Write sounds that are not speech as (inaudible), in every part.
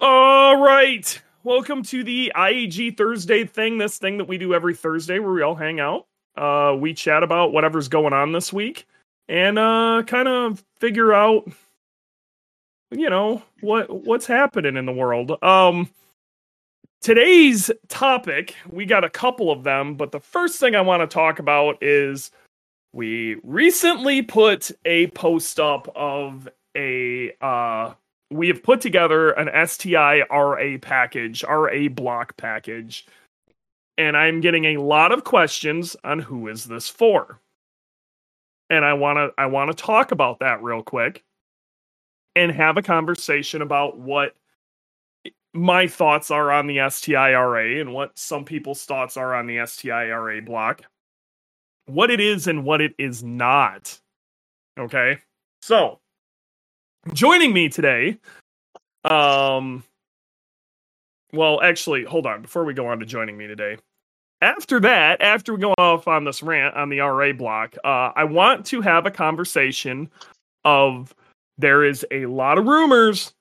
All right. Welcome to the IAG Thursday thing, this thing that we do every Thursday where we all hang out. Uh, we chat about whatever's going on this week and uh, kind of figure out you know what what's happening in the world. Um today's topic, we got a couple of them, but the first thing I want to talk about is we recently put a post up of a uh we have put together an STI RA package, RA block package, and I'm getting a lot of questions on who is this for. And I want to I want to talk about that real quick and have a conversation about what my thoughts are on the STIRA and what some people's thoughts are on the STIRA block. What it is and what it is not. Okay? So, joining me today um well actually hold on before we go on to joining me today. After that after we go off on this rant on the ra block uh i want to have a conversation of there is a lot of rumors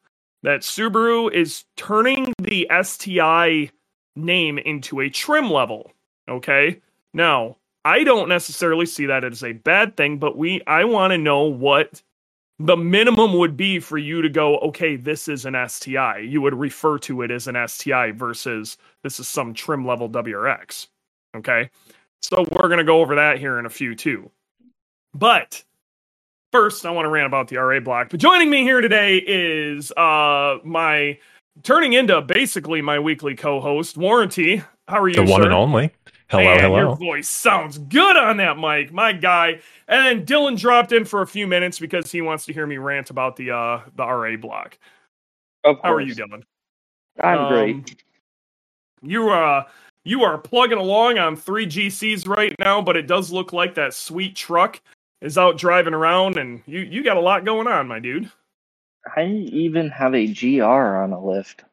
that subaru is turning the sti name into a trim level okay? Now i don't necessarily see that as a bad thing but we i want to know what the minimum would be for you to go, okay, this is an STI. You would refer to it as an STI versus this is some trim level WRX. Okay. So we're going to go over that here in a few too. But first, I want to rant about the RA block. But joining me here today is uh my turning into basically my weekly co host, Warranty. How are you? The one sir? and only. Hello, Man, hello. Your voice sounds good on that mic, my guy. And then Dylan dropped in for a few minutes because he wants to hear me rant about the uh the RA block. Of course. How are you, Dylan? I'm Um, great. You uh you are plugging along on three GCs right now, but it does look like that sweet truck is out driving around, and you you got a lot going on, my dude. I even have a GR on a lift.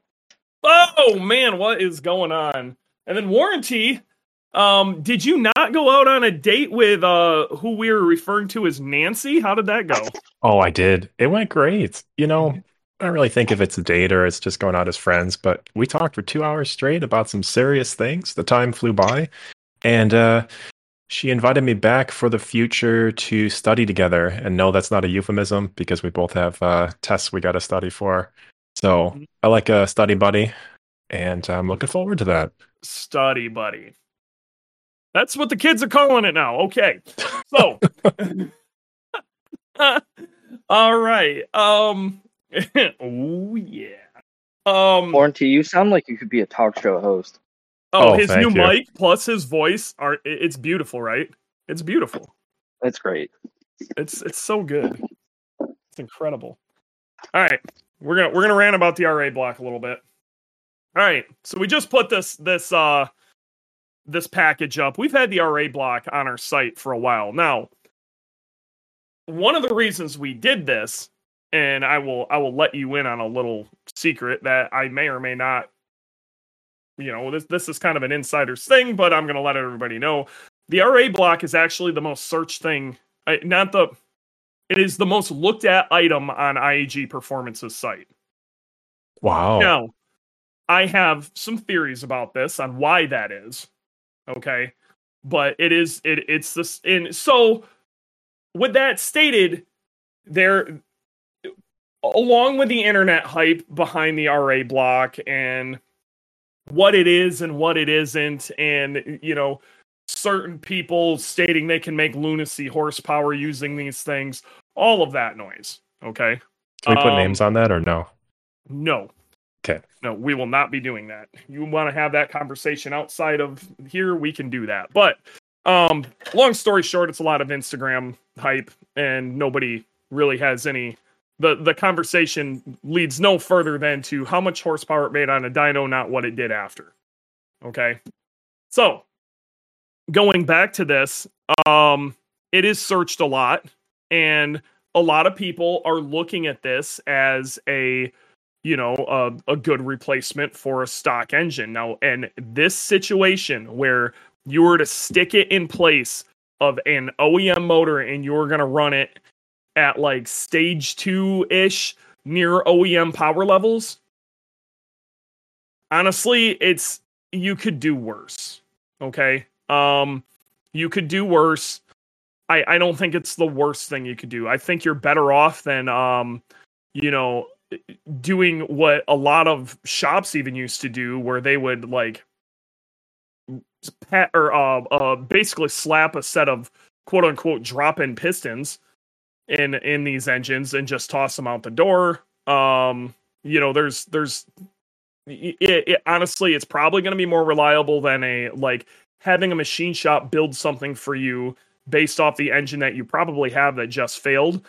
Oh man, what is going on? And then warranty. Um, did you not go out on a date with uh who we were referring to as Nancy? How did that go? Oh, I did. It went great. You know, I don't really think if it's a date or it's just going out as friends, but we talked for two hours straight about some serious things. The time flew by. And uh, she invited me back for the future to study together. And no, that's not a euphemism because we both have uh, tests we got to study for. So I like a study buddy. And I'm looking forward to that. Study buddy. That's what the kids are calling it now. Okay. So (laughs) all right. Um (laughs) oh yeah. Um Warranty, you sound like you could be a talk show host. oh, Oh, his new you. mic plus his voice are it's beautiful, right? It's beautiful. That's great. It's it's so good. It's incredible. All right. We're going to we're going to rant about the RA block a little bit. All right. So we just put this this uh this package up. We've had the RA block on our site for a while. Now, one of the reasons we did this and I will I will let you in on a little secret that I may or may not you know, this this is kind of an insider's thing, but I'm going to let everybody know. The RA block is actually the most searched thing, not the it is the most looked at item on IAG Performance's site. Wow. Now, I have some theories about this on why that is. Okay. But it is it it's this and so with that stated, there along with the internet hype behind the RA block and what it is and what it isn't, and you know, certain people stating they can make lunacy horsepower using these things, all of that noise. Okay. Can we put Um, names on that or no? No. Okay. No, we will not be doing that. You want to have that conversation outside of here, we can do that. But um long story short, it's a lot of Instagram hype and nobody really has any the the conversation leads no further than to how much horsepower it made on a dyno, not what it did after. Okay? So, going back to this, um it is searched a lot and a lot of people are looking at this as a you know a, a good replacement for a stock engine now and this situation where you were to stick it in place of an OEM motor and you were going to run it at like stage 2 ish near OEM power levels honestly, it's you could do worse. Okay. Um, you could do worse. I, I don't think it's the worst thing you could do. I think you're better off than um, you know, doing what a lot of shops even used to do, where they would like pat or uh, uh basically slap a set of quote unquote drop in pistons in in these engines and just toss them out the door. Um, you know, there's there's it, it honestly, it's probably going to be more reliable than a like having a machine shop build something for you based off the engine that you probably have that just failed.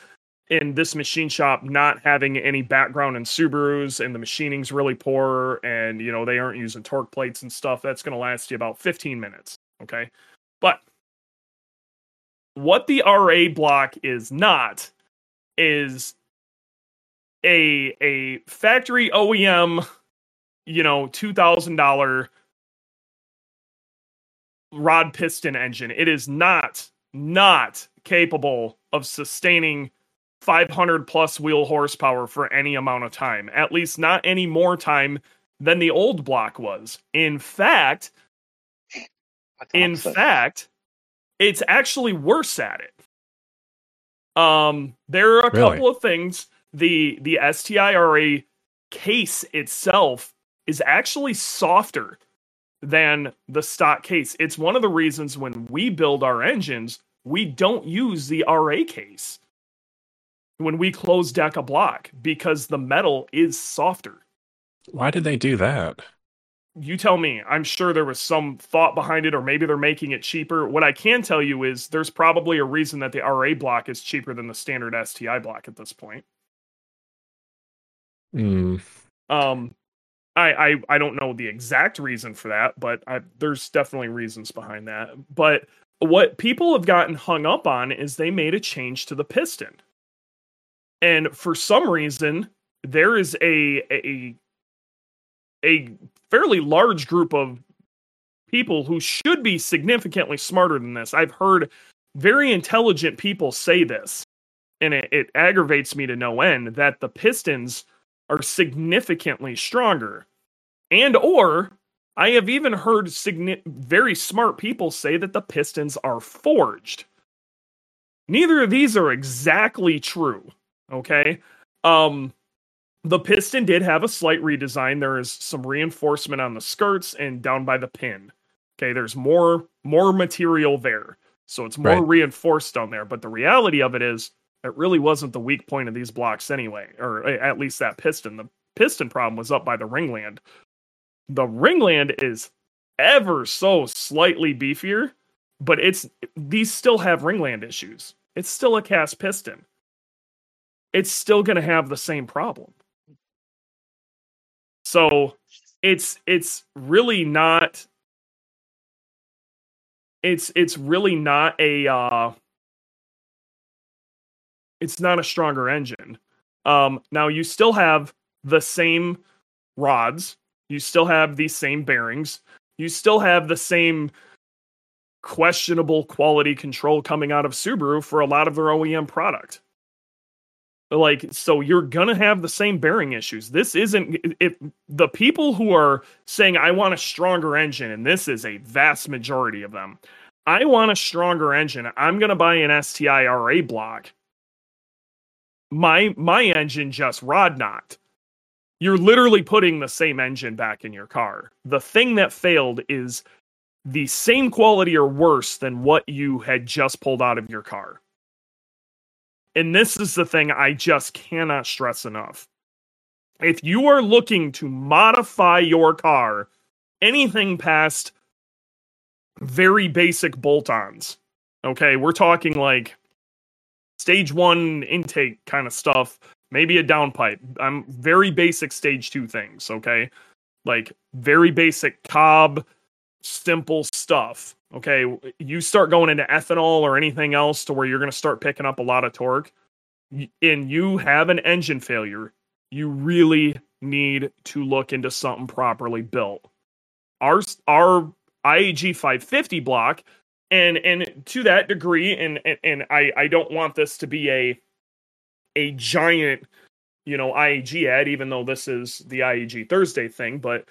In this machine shop not having any background in Subarus and the machining's really poor and you know they aren't using torque plates and stuff, that's going to last you about 15 minutes. Okay. But what the RA block is not is a a factory OEM, you know, two thousand dollar rod piston engine. It is not not capable of sustaining 500 plus wheel horsepower for any amount of time. At least not any more time than the old block was. In fact, in so. fact, it's actually worse at it. Um, there are a really? couple of things. The the STIRA case itself is actually softer than the stock case. It's one of the reasons when we build our engines, we don't use the RA case when we close deck a block because the metal is softer. Why did they do that? you tell me. I'm sure there was some thought behind it, or maybe they're making it cheaper. What I can tell you is there's probably a reason that the RA block is cheaper than the standard STI block at this point. Mm. Um, I, I I don't know the exact reason for that, but I, there's definitely reasons behind that. But what people have gotten hung up on is they made a change to the piston, and for some reason there is a a a fairly large group of people who should be significantly smarter than this. I've heard very intelligent people say this, and it, it aggravates me to no end that the Pistons are significantly stronger. And or I have even heard signi- very smart people say that the Pistons are forged. Neither of these are exactly true, okay? Um the piston did have a slight redesign. There is some reinforcement on the skirts and down by the pin. Okay, there's more more material there. So it's more right. reinforced down there. But the reality of it is it really wasn't the weak point of these blocks anyway, or at least that piston. The piston problem was up by the ringland. The ringland is ever so slightly beefier, but it's these still have ringland issues. It's still a cast piston. It's still going to have the same problem. So it's it's really not it's it's really not a uh it's not a stronger engine. Um now you still have the same rods, you still have these same bearings, you still have the same questionable quality control coming out of Subaru for a lot of their OEM product like so you're gonna have the same bearing issues. This isn't if the people who are saying i want a stronger engine and this is a vast majority of them i want a stronger engine. I'm gonna buy an stira block. My my engine just rod knocked. You're literally putting the same engine back in your car. The thing that failed is the same quality or worse than what you had just pulled out of your car and this is the thing I just cannot stress enough. If you are looking to modify your car, anything past very basic bolt ons, okay, we're talking like stage one intake kind of stuff, maybe a downpipe. I'm um, very basic stage two things, okay? Like very basic Cobb, simple stuff. Okay, you start going into ethanol or anything else to where you're going to start picking up a lot of torque, and you have an engine failure, you really need to look into something properly built. Our our IAG 550 block, and and to that degree, and and, and I I don't want this to be a a giant you know IAG ad, even though this is the IAG Thursday thing, but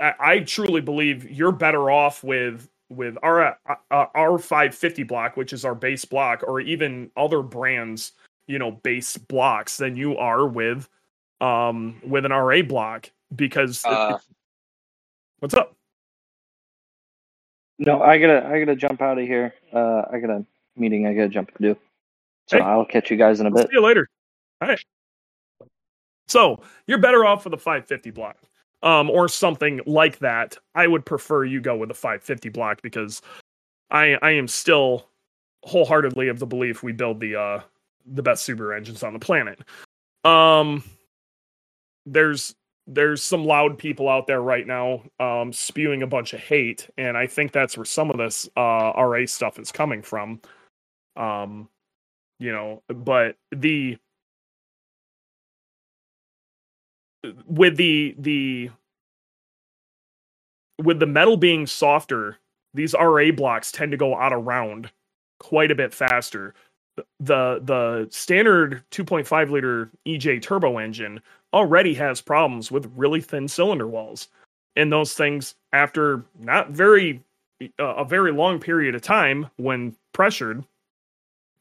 I, I truly believe you're better off with with our uh, our 550 block, which is our base block, or even other brands, you know, base blocks than you are with um with an RA block because Uh, what's up? no, I gotta I gotta jump out of here. Uh, I got a meeting I gotta jump to do. So Hey. I'll catch you guys in a bit. See you later. All right. So you're better off with a 550 block, um, or something like that. I would prefer you go with a 550 block because I I am still wholeheartedly of the belief we build the uh the best Subaru engines on the planet. Um, there's there's some loud people out there right now um spewing a bunch of hate and i think that's where some of this uh ra stuff is coming from um you know but the with the the with the metal being softer these ra blocks tend to go out of round quite a bit faster. The the standard 2.5 liter ej turbo engine already has problems with really thin cylinder walls. And those things after not very uh, a very long period of time when pressured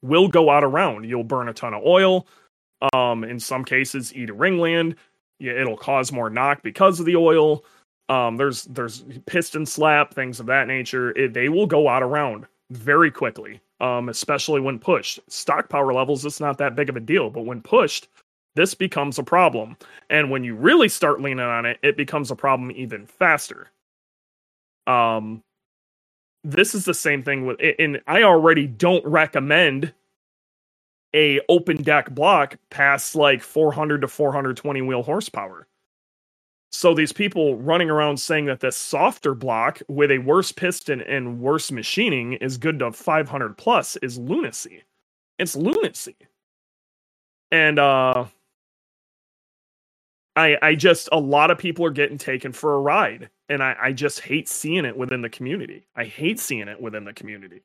will go out around you'll burn a ton of oil um in some cases eat a ringland yeah, it'll cause more knock because of the oil. Um there's there's piston slap things of that nature. It, they will go out around very quickly um especially when pushed. Stock power levels it's not that big of a deal but when pushed this becomes a problem. And when you really start leaning on it it becomes a problem even faster. Um this is the same thing with and i already don't recommend a open deck block past like 400 to 420 wheel horsepower so these people running around saying that this softer block with a worse piston and worse machining is good to 500 plus is lunacy it's lunacy and uh I I just a lot of people are getting taken for a ride, and I I just hate seeing it within the community. I hate seeing it within the community.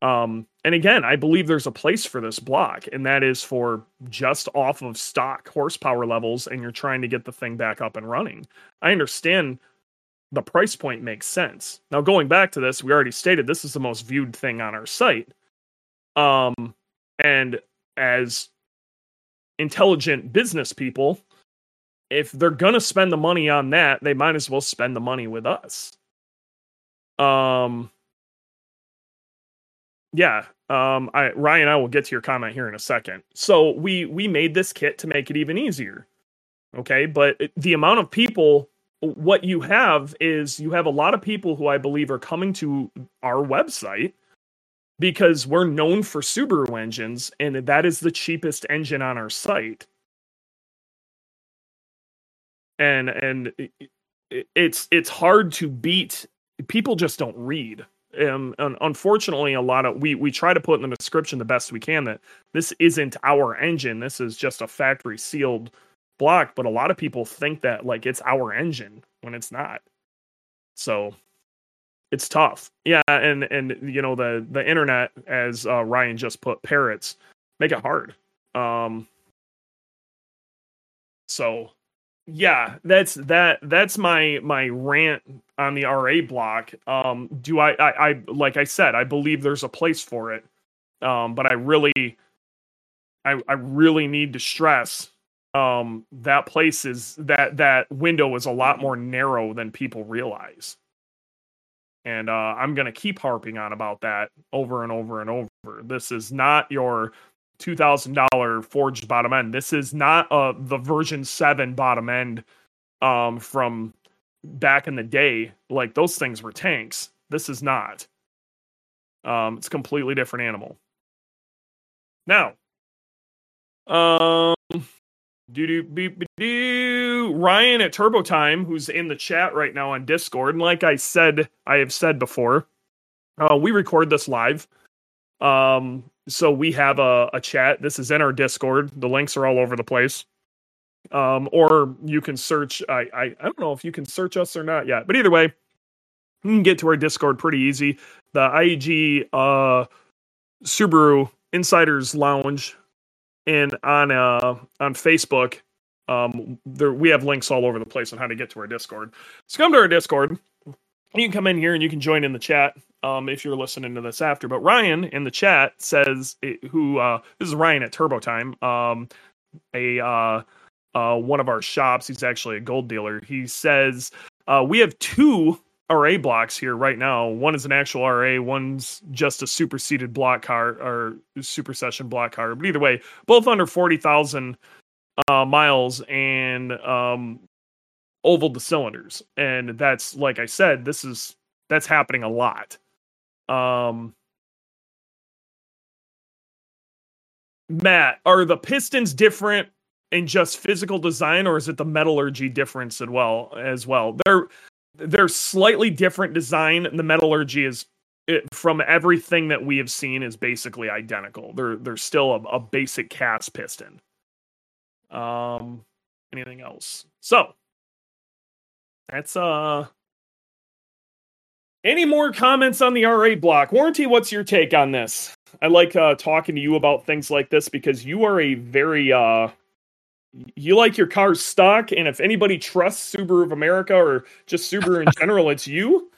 Um, and again, I believe there's a place for this block, and that is for just off of stock horsepower levels, and you're trying to get the thing back up and running. I understand the price point makes sense. Now, going back to this, we already stated this is the most viewed thing on our site. Um, and as intelligent business people, if they're gonna spend the money on that, they might as well spend the money with us. Um yeah, um I Ryan I will get to your comment here in a second. So we we made this kit to make it even easier. Okay? But the amount of people what you have is you have a lot of people who I believe are coming to our website because we're known for Subaru engines and that is the cheapest engine on our site and and it- it- it's it's hard to beat people just don't read um un- unfortunately a lot of we we try to put in the description the best we can that this isn't our engine. This is just a factory sealed block but a lot of people think that like it's our engine when it's not. So it's tough. Yeah and and you know the the internet as uh, ryan just put parrots make it hard. Um so yeah that's that that's my my rant on the ra block. Um do I, I i like i said i believe there's a place for it. Um but i really i i really need to stress um that place is that that window is a lot more narrow than people realize. And uh i'm gonna keep harping on about that over and over and over. This is not your two thousand dollar forged bottom end. This is not uh the version seven bottom end um from back in the day. Like those things were tanks. This is not. Um, it's completely different animal. Now, um, do do beep do Ryan at Turbo Time, who's in the chat right now on Discord, and like I said, I have said before, uh, we record this live. Um, so we have a, a chat. This is in our Discord. The links are all over the place. Um, or you can search. I, I I don't know if you can search us or not yet, but either way, you can get to our Discord pretty easy. The IAG uh, Subaru Insiders Lounge and on uh on Facebook Um, there we have links all over the place on how to get to our Discord. So come to our Discord. You can come in here and you can join in the chat um, if you're listening to this after. But Ryan in the chat says, eh, "Who? Uh, this is Ryan at Turbo Time, um, a uh, uh, one of our shops. He's actually a gold dealer. He says uh, we have two RA blocks here right now. One is an actual RA, one's just a superseded block car or super session block car. But either way, both under forty thousand uh, miles and um, oval the cylinders. And that's like I said, this is that's happening a lot. Um, Matt, are the pistons different in just physical design, or is it the metallurgy difference as well? As well, they're they're slightly different design. and The metallurgy is it, from everything that we have seen is basically identical. They're they're still a, a basic cast piston. Um, anything else? So that's uh. Any more comments on the RA block warranty? What's your take on this? I like uh, talking to you about things like this because you are a very uh, you like your car's stock, and if anybody trusts Subaru of America or just Subaru in (laughs) general, it's you.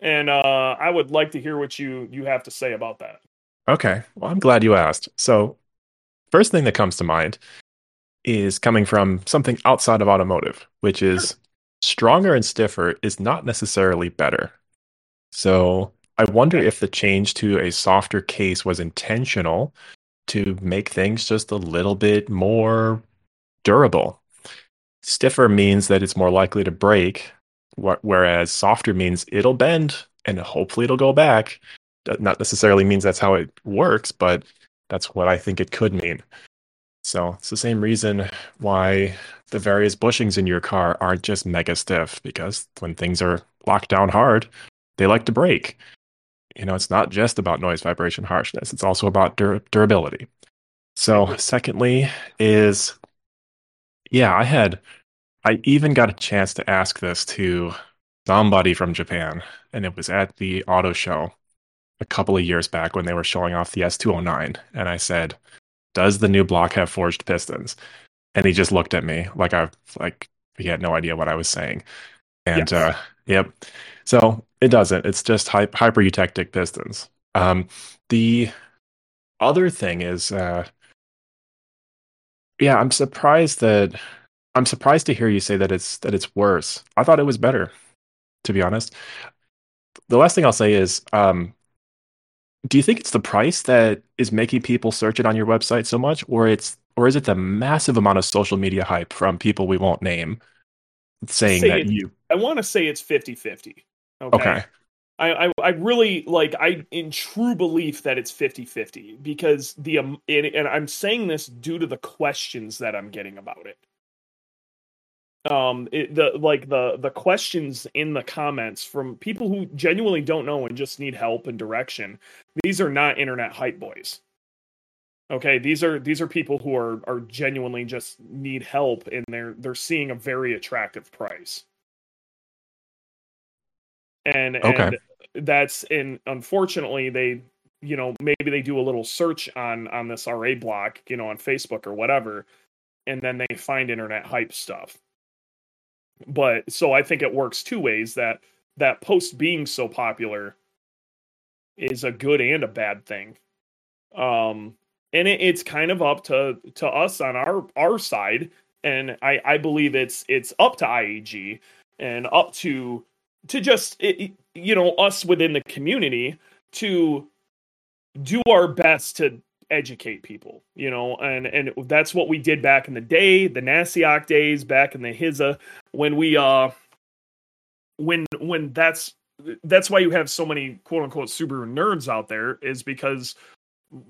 And uh, I would like to hear what you you have to say about that. Okay. Well, I'm glad you asked. So, first thing that comes to mind is coming from something outside of automotive, which is stronger and stiffer is not necessarily better. So, I wonder if the change to a softer case was intentional to make things just a little bit more durable. Stiffer means that it's more likely to break, whereas softer means it'll bend and hopefully it'll go back. Not necessarily means that's how it works, but that's what I think it could mean. So it's the same reason why the various bushings in your car aren't just mega stiff, because when things are locked down hard, they like to break. You know, it's not just about noise, vibration, harshness, it's also about dur- durability. So, secondly, is yeah, I had, I even got a chance to ask this to somebody from Japan, and it was at the auto show a couple of years back when they were showing off the S209. And I said, Does the new block have forged pistons? And he just looked at me like I like he had no idea what I was saying. And yes. uh yep. So it doesn't. It's just hyper eutectic pistons. Um the other thing is uh yeah, I'm surprised that I'm surprised to hear you say that it's that it's worse. I thought it was better, to be honest. The last thing I'll say is, um, do you think it's the price that is making people search it on your website so much, or it's or is it the massive amount of social media hype from people we won't name saying that you? I want to say it's 50-50. Okay. okay. I, I, I really like I in true belief that it's 50-50 because the um, and, and I'm saying this due to the questions that I'm getting about it. Um it, the like the the questions in the comments from people who genuinely don't know and just need help and direction. These are not internet hype boys. Okay, these are these are people who are are genuinely just need help and they're they're seeing a very attractive price. And okay. and that's and unfortunately they you know maybe they do a little search on on this RA block you know on Facebook or whatever and then they find internet hype stuff but so I think it works two ways that that post being so popular is a good and a bad thing um and it, it's kind of up to to us on our our side and I I believe it's it's up to IAG and up to to just you know us within the community to do our best to educate people you know and and that's what we did back in the day the NASIOC days back in the HISA when we uh when when that's that's why you have so many quote unquote Subaru nerds out there is because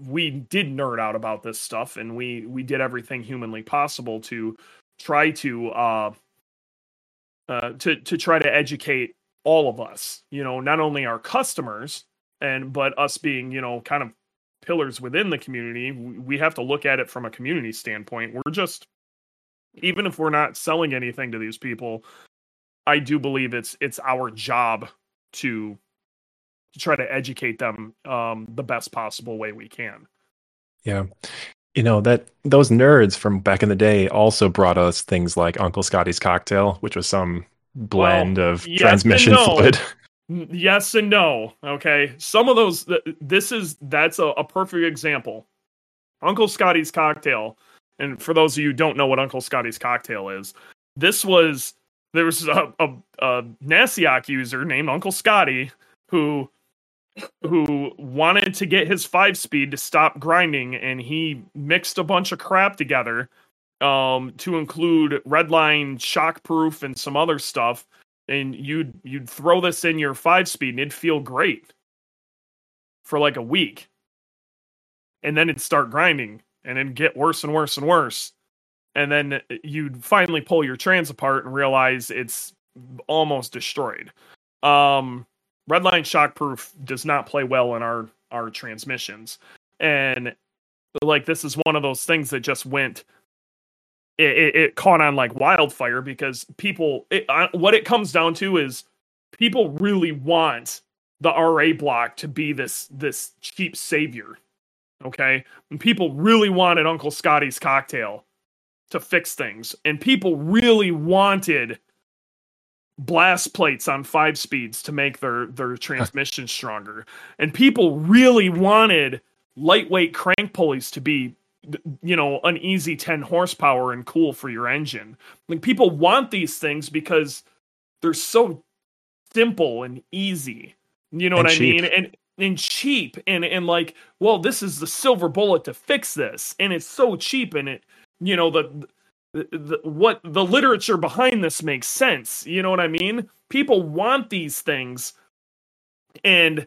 we did nerd out about this stuff and we we did everything humanly possible to try to uh uh to to try to educate all of us, you know, not only our customers and but us being, you know, kind of pillars within the community, we have to look at it from a community standpoint. We're just even if we're not selling anything to these people, I do believe it's it's our job to to try to educate them um the best possible way we can. Yeah. You know that those nerds from back in the day also brought us things like Uncle Scotty's cocktail, which was some blend Well, of yes transmission no. fluid. (laughs) Yes and no. Okay. Some of those, this is, that's a, a perfect example. Uncle Scotty's cocktail. And for those of you who don't know what Uncle Scotty's cocktail is, this was, there was a, a, a NASIOC user named Uncle Scotty who, who wanted to get his five speed to stop grinding. And he mixed a bunch of crap together um, to include Redline Shockproof and some other stuff and you'd you'd throw this in your five speed and it'd feel great for like a week. And then it'd start grinding and it'd get worse and worse and worse. And then you'd finally pull your trans apart and realize it's almost destroyed. Um redline shockproof does not play well in our our transmissions. And like this is one of those things that just went it, it, it caught on like wildfire because people it, uh, what it comes down to is people really want the RA block to be this this cheap savior okay? And people really wanted Uncle Scotty's cocktail to fix things and people really wanted blast plates on five speeds to make their their (laughs) transmission stronger. And people really wanted lightweight crank pulleys to be you know an easy 10 horsepower and cool for your engine. Like people want these things because they're so simple and easy. You know And what i mean? And and cheap. And and like well this is the silver bullet to fix this. And it's so cheap and it you know the, the, the what the literature behind this makes sense. You know what i mean? People want these things. And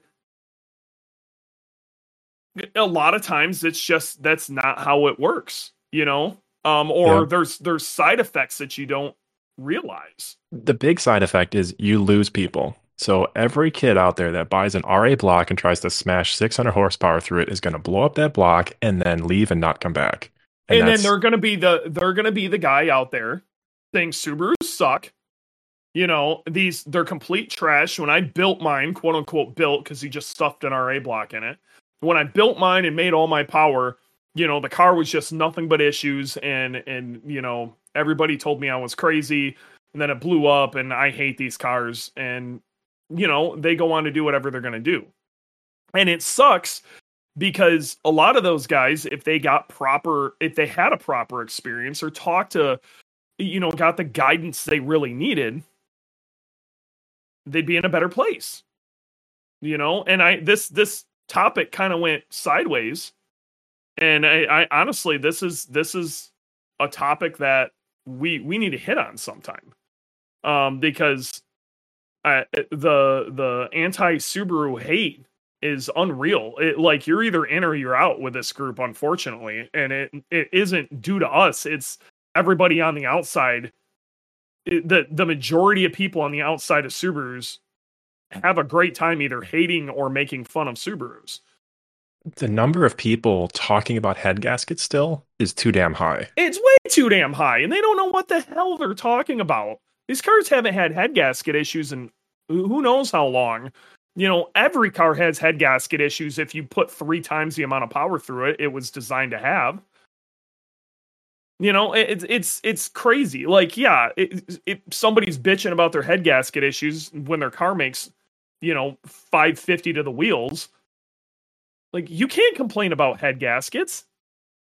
a lot of times it's just that's not how it works you know um or Yeah. there's there's side effects that you don't realize The big side effect is you lose people. So every kid out there that buys an RA block and tries to smash 600 horsepower through it is going to blow up that block and then leave and not come back. and, then they're gonna be the they're gonna be the guy out there saying subarus suck you know these they're complete trash when i built mine quote unquote built because he just stuffed an ra block in it when i built mine and made all my power you know the car was just nothing but issues and and you know everybody told me i was crazy and then it blew up and i hate these cars and you know they go on to do whatever they're going to do. And it sucks because a lot of those guys if they got proper if they had a proper experience or talked to you know got the guidance they really needed they'd be in a better place. You know? And i this this topic kind of went sideways. And I, I honestly this is this is a topic that we we need to hit on sometime. Um because uh, the the anti subaru hate is unreal. It, like you're either in or you're out with this group unfortunately. And it it isn't due to us. It's everybody on the outside. It- the the majority of people on the outside of subarus have a great time either hating or making fun of subarus. The number of people talking about head gaskets still is too damn high. it's way too damn high and they don't know what the hell they're talking about. These cars haven't had head gasket issues in who knows how long. You know every car has head gasket issues if you put three times the amount of power through it it was designed to have. You know it's it's it's crazy. Like yeah it, it, somebody's bitching about their head gasket issues when their car makes you know 550 to the wheels like you can't complain about head gaskets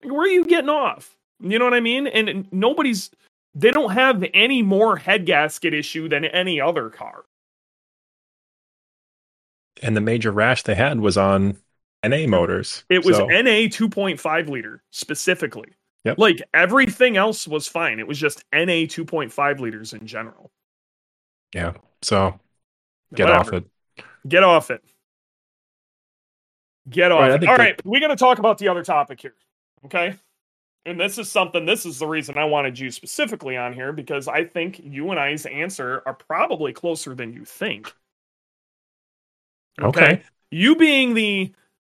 like, where are you getting off you know what i mean and, and nobody's they don't have any more head gasket issue than any other car And the major rash they had was on NA motors. It was So, NA 2.5 liter specifically. Yep. Like everything else was fine. It was just NA 2.5 liters in general. yeah. So get Whatever. off it. Get off it. Get off All right, it. All right, we're going to talk about the other topic here. Okay? And this is something, this is the reason I wanted you specifically on here because I think you and I's answer are probably closer than you think. Okay. you being the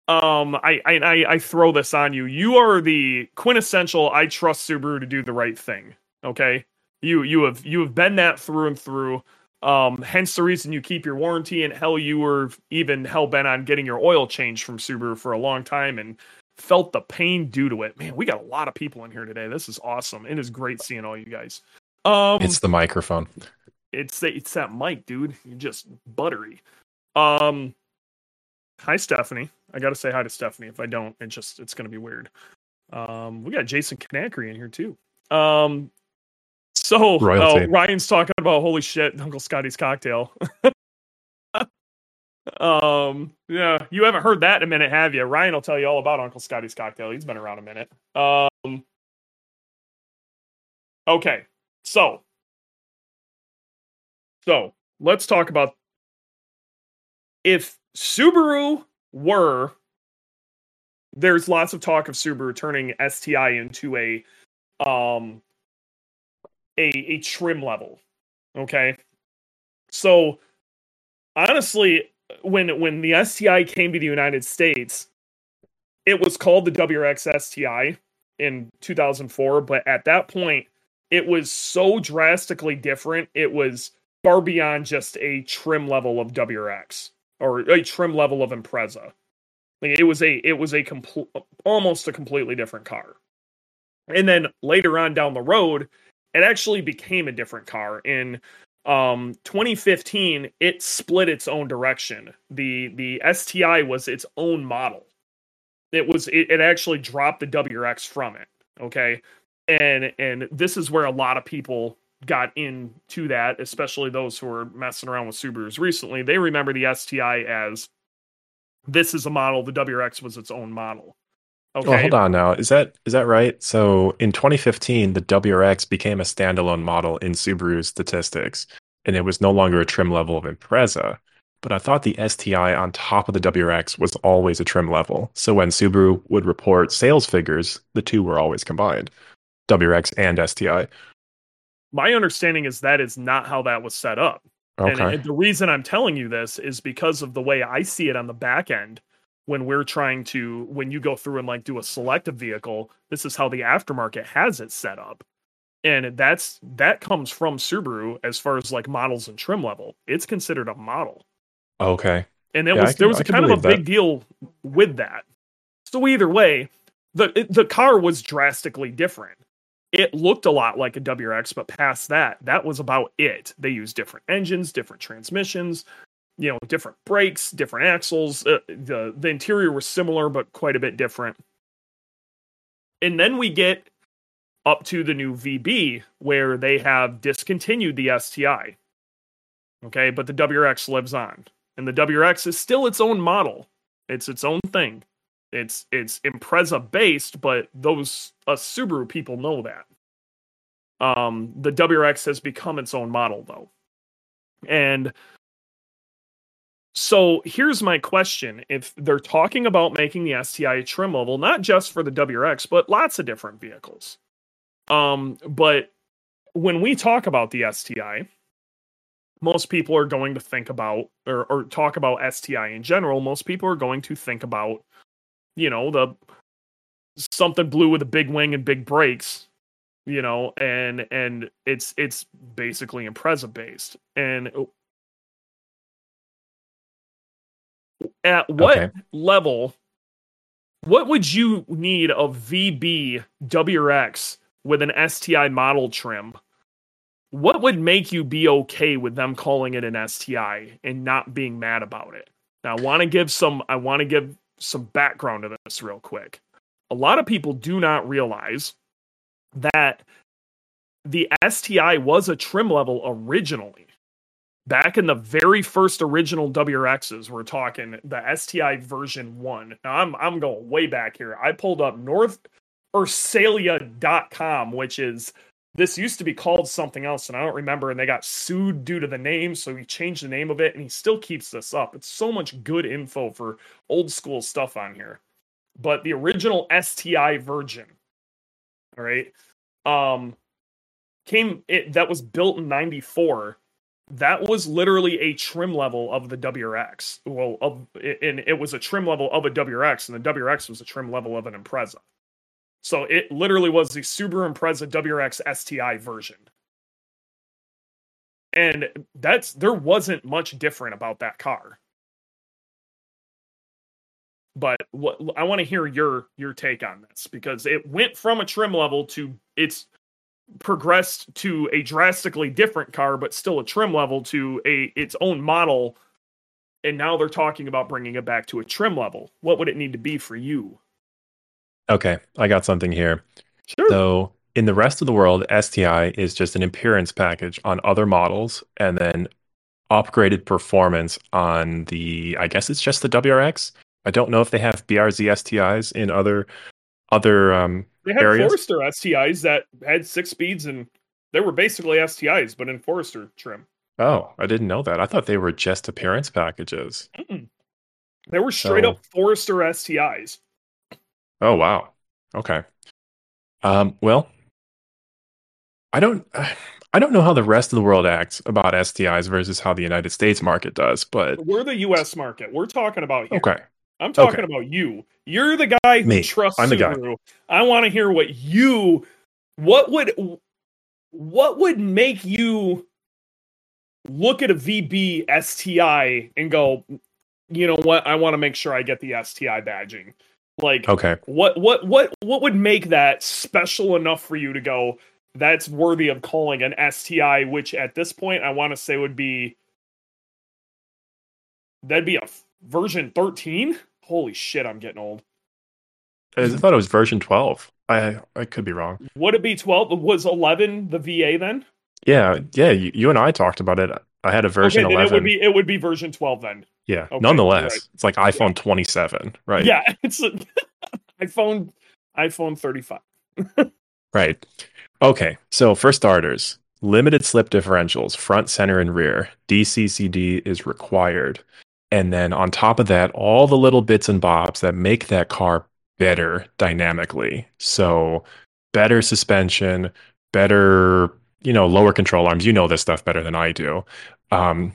um I i i throw this on you you are the quintessential i trust subaru to do the right thing okay you you have you have been that through and through um hence the reason you keep your warranty and hell you were even hell bent on getting your oil changed from subaru for a long time and felt the pain due to it. Man, we got a lot of people in here today. This is awesome. It is great seeing all you guys. Um, It's the microphone. it's it's that mic, dude. You're just buttery. Um, hi Stephanie. I got to say hi to Stephanie. If I don't, it just it's gonna be weird. Um, we got Jason Kanakri in here too. Um, so oh, Ryan's talking about holy shit, Uncle Scotty's cocktail. (laughs) um, yeah, you haven't heard that in a minute, have you? Ryan will tell you all about Uncle Scotty's cocktail. He's been around a minute. Um, okay, so so let's talk about if Subaru were there's lots of talk of Subaru turning STI into a um a a trim level. Okay. So honestly, when when the STI came to the United States, it was called the WRX STI in 2004, but at that point it was so drastically different. It was far beyond just a trim level of WRX or a trim level of Impreza. Like it was a it was a complete almost a completely different car. And then later on down the road, it actually became a different car. In um 2015, it split its own direction. The the STI was its own model. It was it, it actually dropped the WRX from it. Okay. And and this is where a lot of people got into that, especially those who were messing around with Subarus recently. They remember the STI as this is a model, the WRX was its own model. Okay. Well, hold on now. Is that is that right? So in 2015, the WRX became a standalone model in Subaru statistics, and it was no longer a trim level of Impreza. But I thought the STI on top of the WRX was always a trim level. So when Subaru would report sales figures, the two were always combined, WRX and STI. My understanding is that is not how that was set up. And, Okay. and the reason I'm telling you this is because of the way I see it on the back end when we're trying to when you go through and like do a selective vehicle, this is how the aftermarket has it set up. And that's that comes from Subaru as far as like models and trim level. It's considered a model. Okay. and it Yeah, was can- there was a kind of a big deal with that. So either way, the it- the car was drastically different. It looked a lot like a WRX, but past that, that was about it. They used different engines, different transmissions, you know, different brakes, different axles. Uh, the the interior was similar, but quite a bit different. And then we get up to the new VB, where they have discontinued the STI. Okay, but the WRX lives on and the WRX is still its own model. It's its own thing. It's it's Impreza based, but those us Subaru people know that. Um, the WRX has become its own model though, and so here's my question: If they're talking about making the STI trim level, not just for the WRX, but lots of different vehicles, um, but when we talk about the STI, most people are going to think about or, or talk about STI in general. Most people are going to think about, you know, the something blue with a big wing and big brakes, you know, and and it's it's basically Impreza based. And at what Okay. level, what would you need a VB WRX with an STI model trim? what would make you be okay with them calling it an STI and not being mad about it? Now, I want to give some I want to give some background to this real quick. A lot of people do not realize that the STI was a trim level originally. Back in the very first original WRXs, we're talking the STI version 1. Now I'm I'm going way back here. I pulled up North Ursalia.com, which is this used to be called something else and i don't remember and they got sued due to the name so he changed the name of it and he still keeps this up it's so much good info for old school stuff on here but the original sti version all right um came it that was built in 94 that was literally a trim level of the wrx well of and it was a trim level of a wrx and the wrx was a trim level of an impreza so it literally was the Subaru Impreza WRX STI version. And that's there wasn't much different about that car. But what I want to hear your your take on this because it went from a trim level to it's progressed to a drastically different car, but still a trim level to a its own model. And now they're talking about bringing it back to a trim level. What would it need to be for you? Okay, I got something here. Sure. So in the rest of the world, STI is just an appearance package on other models, and then upgraded performance on the. I guess it's just the WRX. I don't know if they have BRZ STIs in other other um, they had areas? Forester STIs that had six speeds and they were basically STIs, but in Forester trim. Oh, I didn't know that. I thought they were just appearance packages. Mm-mm. They were straight So- up Forester STIs. Oh wow. Okay. Um, well, I don't (sighs) I don't know how the rest of the world acts about STIs versus how the United States market does, but We're the US market. We're talking about here. okay. I'm talking Okay. about you. You're the guy who Me. trusts I'm the guy. I want to hear what you what would what would make you look at a VB STI and go, you know what, I want to make sure I get the STI badging. Like Okay. what what what what would make that special enough for you to go that's worthy of calling an STI which at this point I want to say would be that'd be a version 13 holy shit I'm getting old I thought it was version 12. I I could be wrong. would it be 12 was 11 the VA then Yeah, yeah, you, you and I talked about it. I had a version okay 11. it would be it would be version 12 then yeah. okay, Nonetheless, right. it's like iPhone 27, right? yeah (laughs) it's a, (laughs) iPhone iPhone 35 (laughs) Right. Okay. So for starters, limited slip differentials, front, center, and rear. DCCD is required. And then on top of that, all the little bits and bobs that make that car better dynamically. So better suspension, better, you know, lower control arms. You know this stuff better than I do. Um,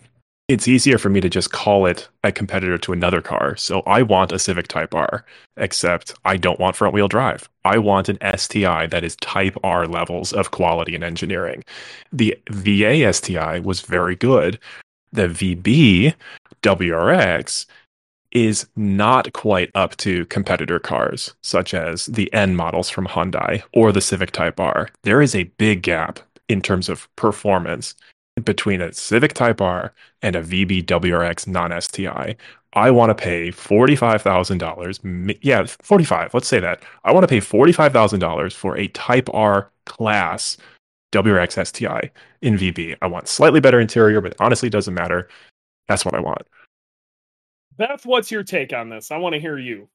it's easier for me to just call it a competitor to another car. So I want a Civic Type R except I don't want front wheel drive. I want an STI that is type R levels of quality and engineering. The VA STI was very good. The VB WRX is not quite up to competitor cars such as the N models from Hyundai or the Civic Type R. There is a big gap in terms of performance between a Civic Type R and a VB WRX non STI. I want to pay $45,000. Yeah, 45. Let's say that. I want to pay $45,000 for a Type R class WRX STI in VB. I want slightly better interior, but honestly, doesn't matter. That's what I want. Beth what's your take on this I want to hear you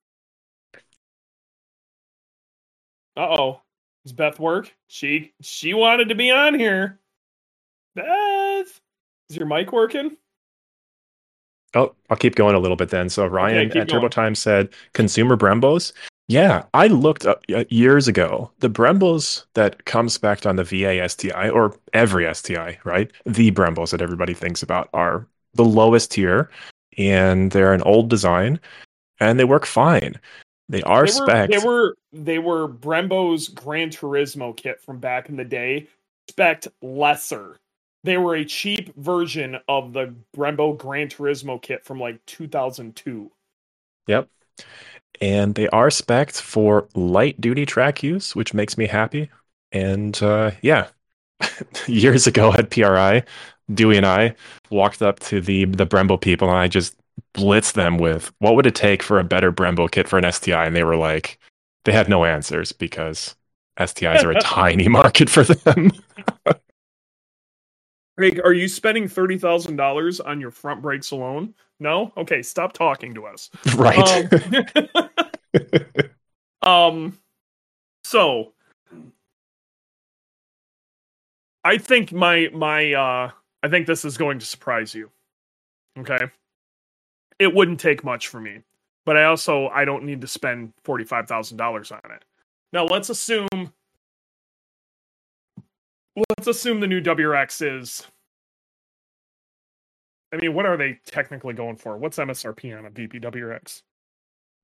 Uh-oh does Beth work she she wanted to be on here Beth is your mic working Oh, I'll keep going a little bit then. So Ryan keep at Turbo. Time said consumer Brembos. Yeah, I looked up uh, years ago. The Brembos that come spec'd on the VA STI or every STI, right? The Brembos that everybody thinks about are the lowest tier, and they're an old design, and they work fine. They are they spec. they were they were Brembo's Gran Turismo kit from back in the day, spec lesser. They were a cheap version of the Brembo Gran Turismo kit from like 2002. Yep. And they are spec'd for light duty track use, which makes me happy. And uh, yeah, (laughs) years ago at PRI, Dewey and I walked up to the the Brembo people and I just blitzed them with what would it take for a better Brembo kit for an STI? And they were like, they had no answers because STIs are a (laughs) tiny market for them. (laughs) Craig, are you spending thirty thousand dollars on your front brakes alone? No. Okay, stop talking to us. right. Um, um, so I think my my uh I think this is going to surprise you. Okay. It wouldn't take much for me, but I also I don't need to spend forty five thousand dollars on it. Now let's assume let's assume the new WRX is I mean, what are they technically going for? What's MSRP on a VB WRX?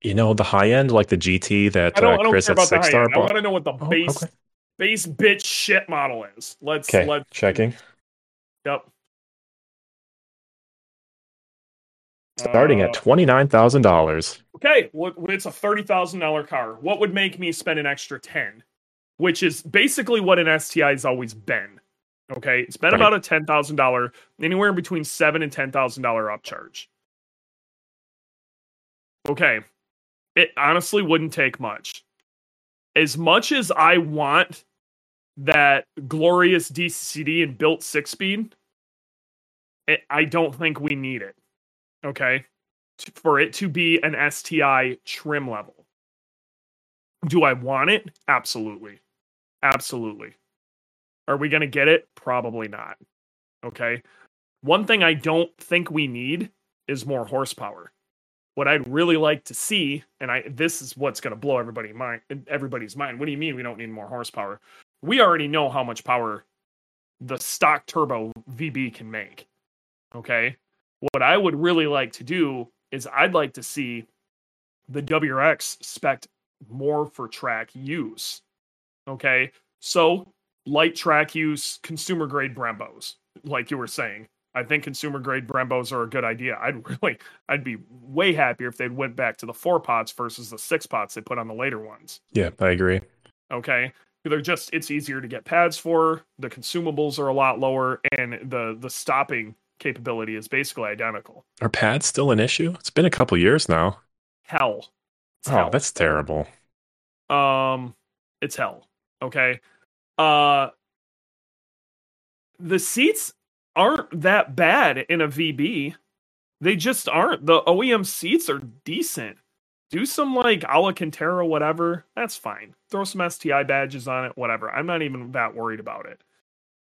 You know, the high end, like the GT that I don't, uh, I don't Chris care at Six Star. I want to know what the Oh, base okay. base bitch shit model is. Let's Okay, let checking. Yep. Starting Uh, at twenty nine thousand dollars. Okay, well, it's a thirty thousand dollar car. What would make me spend an extra ten? Which is basically what an STI has always been. Okay, it's been Right. about a ten thousand dollar, anywhere between seven and ten thousand dollar upcharge. Okay, it honestly wouldn't take much. As much as I want that glorious DCD and built six speed, it, I don't think we need it. Okay for it to be an STI trim level. Do I want it? Absolutely. Absolutely. Are we going to get it? Probably not. Okay. One thing I don't think we need is more horsepower. What I'd really like to see, and I this is what's going to blow everybody mind, everybody's mind. What do you mean we don't need more horsepower? We already know how much power the stock turbo VB can make. Okay. What I would really like to do is I'd like to see the WRX spec more for track use. Okay. So light track use, consumer grade Brembos, like you were saying. I think consumer grade Brembos are a good idea. I'd (laughs) really, I'd be way happier if they'd went back to the four pots versus the six pots they put on the later ones. Yeah, I agree. Okay. They're just, it's easier to get pads for. The consumables are a lot lower, and the the stopping capability is basically identical. Are pads still an issue? It's been a couple years now. Hell. It's Oh, hell. that's terrible. um it's hell okay uh the seats aren't that bad in a vb they just aren't. The oem seats are decent. Do some like alcantara whatever. That's fine. Throw some sti badges on it whatever. I'm not even that worried about it.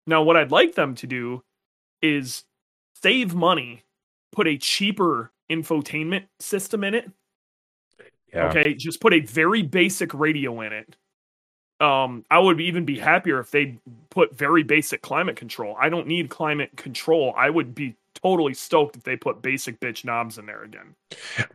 Now what i'd like them to do is save money put a cheaper infotainment system in it. Yeah. Okay, just put a very basic radio in it. Um, I would even be happier if they put very basic climate control. I don't need climate control. I would be totally stoked if they put basic bitch knobs in there again.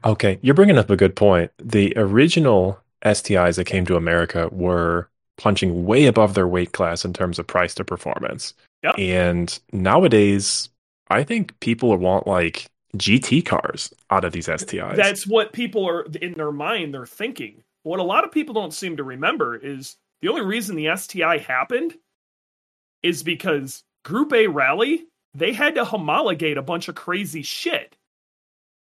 Okay, you're bringing up a good point. The original STIs that came to America were punching way above their weight class in terms of price to performance. Yep. And nowadays, I think people want like GT cars out of these STIs. That's what people are in their mind. They're thinking. What a lot of people don't seem to remember is the only reason the STI happened is because Group A rally they had to homologate a bunch of crazy shit.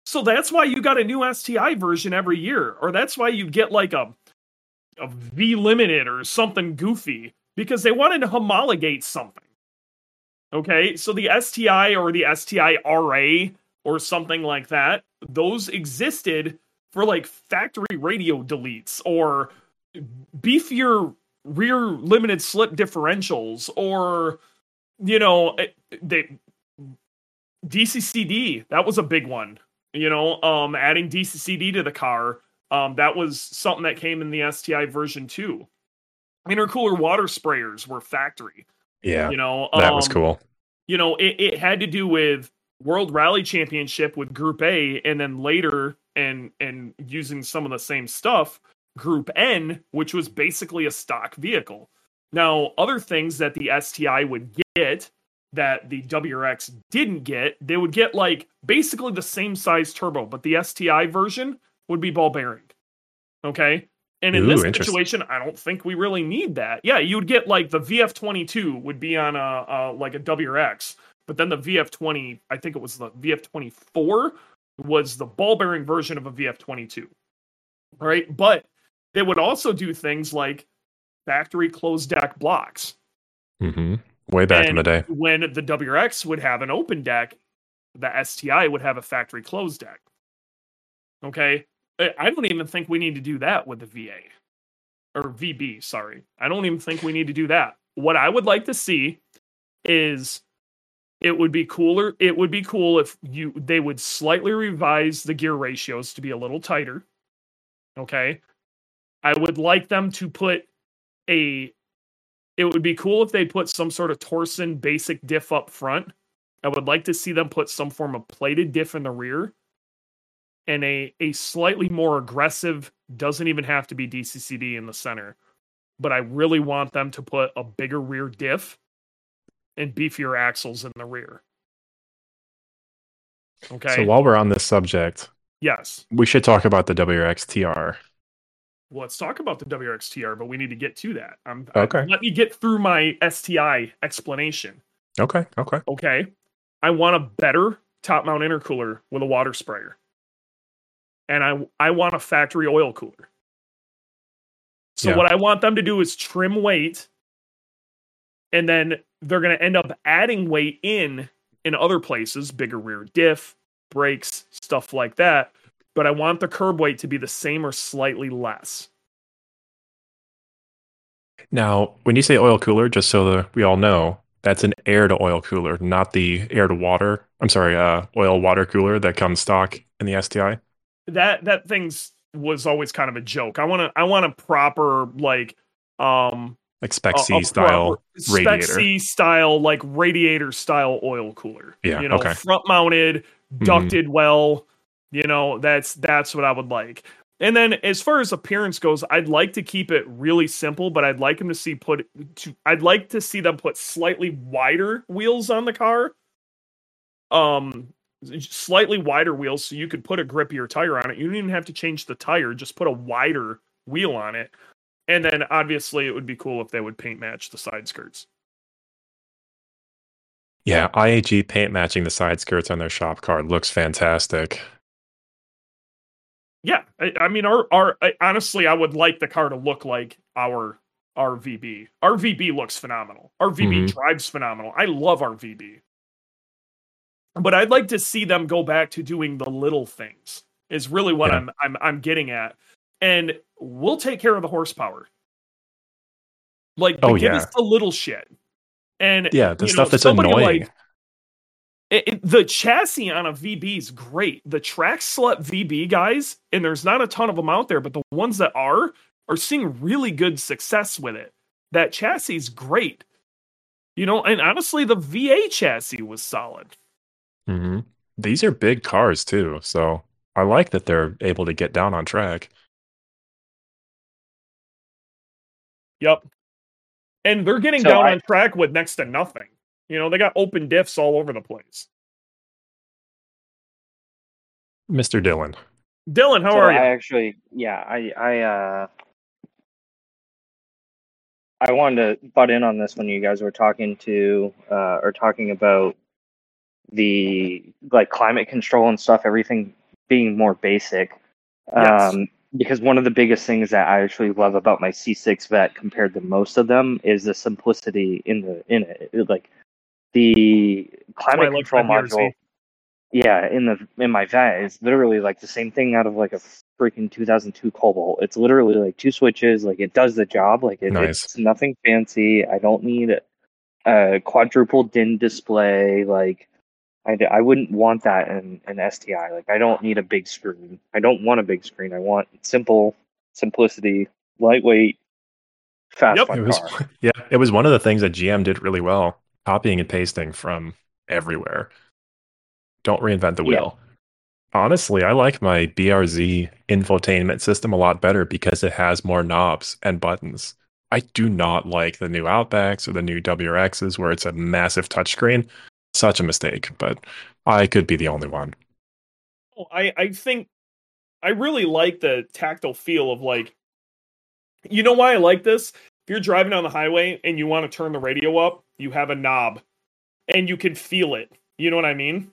So that's why you got a new STI version every year, or that's why you get like a a V limited or something goofy because they wanted to homologate something. Okay, so the STI or the STI RA or something like that, those existed for like factory radio deletes or beefier rear limited slip differentials or you know eh, they DCCD that was a big one you know um adding DCCD to the car um that was something that came in the STI version 2 intercooler water sprayers were factory yeah, you know that was um, cool. you know, it, it had to do with World Rally Championship with Group A, and then later and and using some of the same stuff, Group N, which was basically a stock vehicle. Now, other things that the STI would get that the WRX didn't get, they would get like basically the same size turbo, but the STI version would be ball bearing. Okay. And in Ooh, this situation, I don't think we really need that. Yeah, you would get like the VF22 would be on a, a like a WRX, but then the VF20, I think it was the VF24, was the ball bearing version of a VF22. All right, but they would also do things like factory closed deck blocks. hmm Way back in the day. When the WRX would have an open deck, the STI would have a factory closed deck. Okay. I don't even think we need to do that with the VA or VB. Sorry. I don't even think we need to do that. What I would like to see is it would be cooler. It would be cool if you they would slightly revise the gear ratios to be a little tighter. Okay. I would like them to put a it would be cool if they put some sort of Torsen basic diff up front. I would like to see them put some form of plated diff in the rear and a, a slightly more aggressive, doesn't even have to be DCCD in the center. But I really want them to put a bigger rear diff and beefier axles in the rear. Okay. So while we're on this subject, yes. we should talk about the WRX TR. Let's talk about the WRXTR, but we need to get to that. I'm Okay. I, let me get through my STI explanation. Okay, okay. Okay. I want a better top mount intercooler with a water sprayer. And I I want a factory oil cooler. So Yeah. what I want them to do is trim weight and then they're going to end up adding weight in in other places, bigger rear diff, brakes, stuff like that, but I want the curb weight to be the same or slightly less. Now, when you say oil cooler, just so that we all know, that's an air to oil cooler, not the air to water. I'm sorry, uh, oil water cooler that comes stock in the STI. that that thing's was always kind of a joke. I want to I want a proper like um Like Spec a- C a style proper Spec radiator. C style like radiator style oil cooler. Yeah, you know, okay. front mounted, Mhm. ducted well. You know, that's that's what I would like. And then as far as appearance goes, I'd like to keep it really simple, but I'd like them to see put to I'd like to see them put slightly wider wheels on the car. Um slightly wider wheels so you could put a grippier tire on it. You don't even have to change the tire, just put a wider wheel on it. And then obviously it would be cool if they would paint match the side skirts. Yeah, IAG paint matching the side skirts on their shop car looks fantastic. Yeah, I, I mean, our our I, honestly, I would like the car to look like our our VB. Our VB looks phenomenal. Our VB Mhm. drives phenomenal. I love our VB, but I'd like to see them go back to doing the little things. Is really what Yeah. I'm I'm I'm getting at, and we'll take care of the horsepower. Like, Oh, give yeah. us the little shit. And Yeah, the stuff know, that's annoying. like- it, it- the chassis on a VB is great. The track slut VB guys, and there's not a ton of them out there, but the ones that are are seeing really good success with it. That chassis is great. You know, and honestly, the VA chassis was solid. hmm These are big cars too, so I like that they're able to get down on track. Yep. And they're getting So down I- on track with next to nothing. You know, they got open diffs all over the place. Mr. Dylan. Dylan, how so are you? I actually, yeah, I, I, uh, I wanted to butt in on this when you guys were talking to, uh, or talking about the like climate control and stuff, everything being more basic. Yes. Um, because one of the biggest things that I actually love about my C6 vet compared to most of them is the simplicity in the in it. It- Like the That's why I climate like control module. Yeah, in the in my vet is literally like the same thing out of like a freaking 2002 Cobalt. It's literally like two switches. Like it does the job. Like it, Nice. it's nothing fancy. I don't need a quadruple DIN display. Like I, I wouldn't want that in an STI. Like I don't need a big screen. I don't want a big screen. I want simple simplicity, lightweight, fast Yep. It was car. (laughs) yeah, it was one of the things that GM did really well, copying and pasting from everywhere. Don't reinvent the Yeah. wheel. Honestly, I like my BRZ infotainment system a lot better because it has more knobs and buttons. I do not like the new Outbacks or the new WRXs where it's a massive touchscreen. Such a mistake, but I could be the only one. Oh, I I think I really like the tactile feel of like you know why I like this? If you're driving on the highway and you want to turn the radio up, you have a knob and you can feel it. You know what I mean?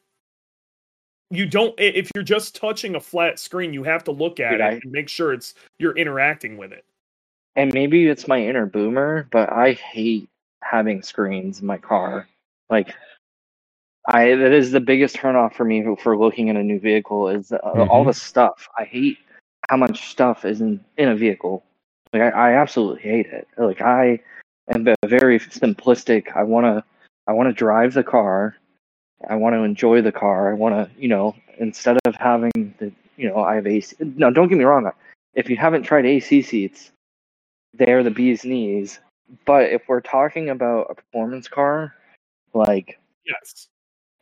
You don't if you're just touching a flat screen, you have to look at Dude, it I- and make sure it's you're interacting with it. And maybe it's my inner boomer, but I hate having screens in my car. Like, I that is the biggest turnoff for me for looking at a new vehicle is uh, all the stuff. I hate how much stuff is in in a vehicle. Like, I, I absolutely hate it. Like, I am ve- very simplistic. I want to I want to drive the car. I want to enjoy the car. I want to, you know, instead of having the, you know, I have AC. No, don't get me wrong. If you haven't tried AC seats, they're the bee's knees. But if we're talking about a performance car, like Yes.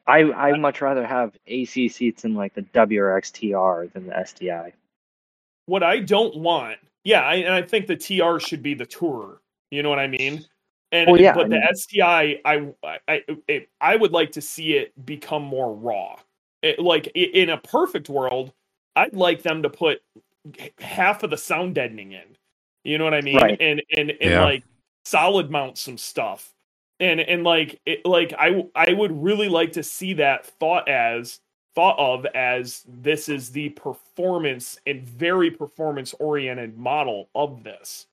I I much rather have AC seats in like the WRX TR than the STI. What I don't want, yeah, I, and I think the TR should be the tourer. You know what I mean? And Well, yeah, but I the STI, I I I, it, I would like to see it become more raw. it, like i- in a perfect world, I'd like them to put half of the sound deadening in. You know what I mean? Right. And and and Yeah. like solid mount some stuff. And and like it, like I I would really like to see that thought as thought of as this is the performance and very performance oriented model of this.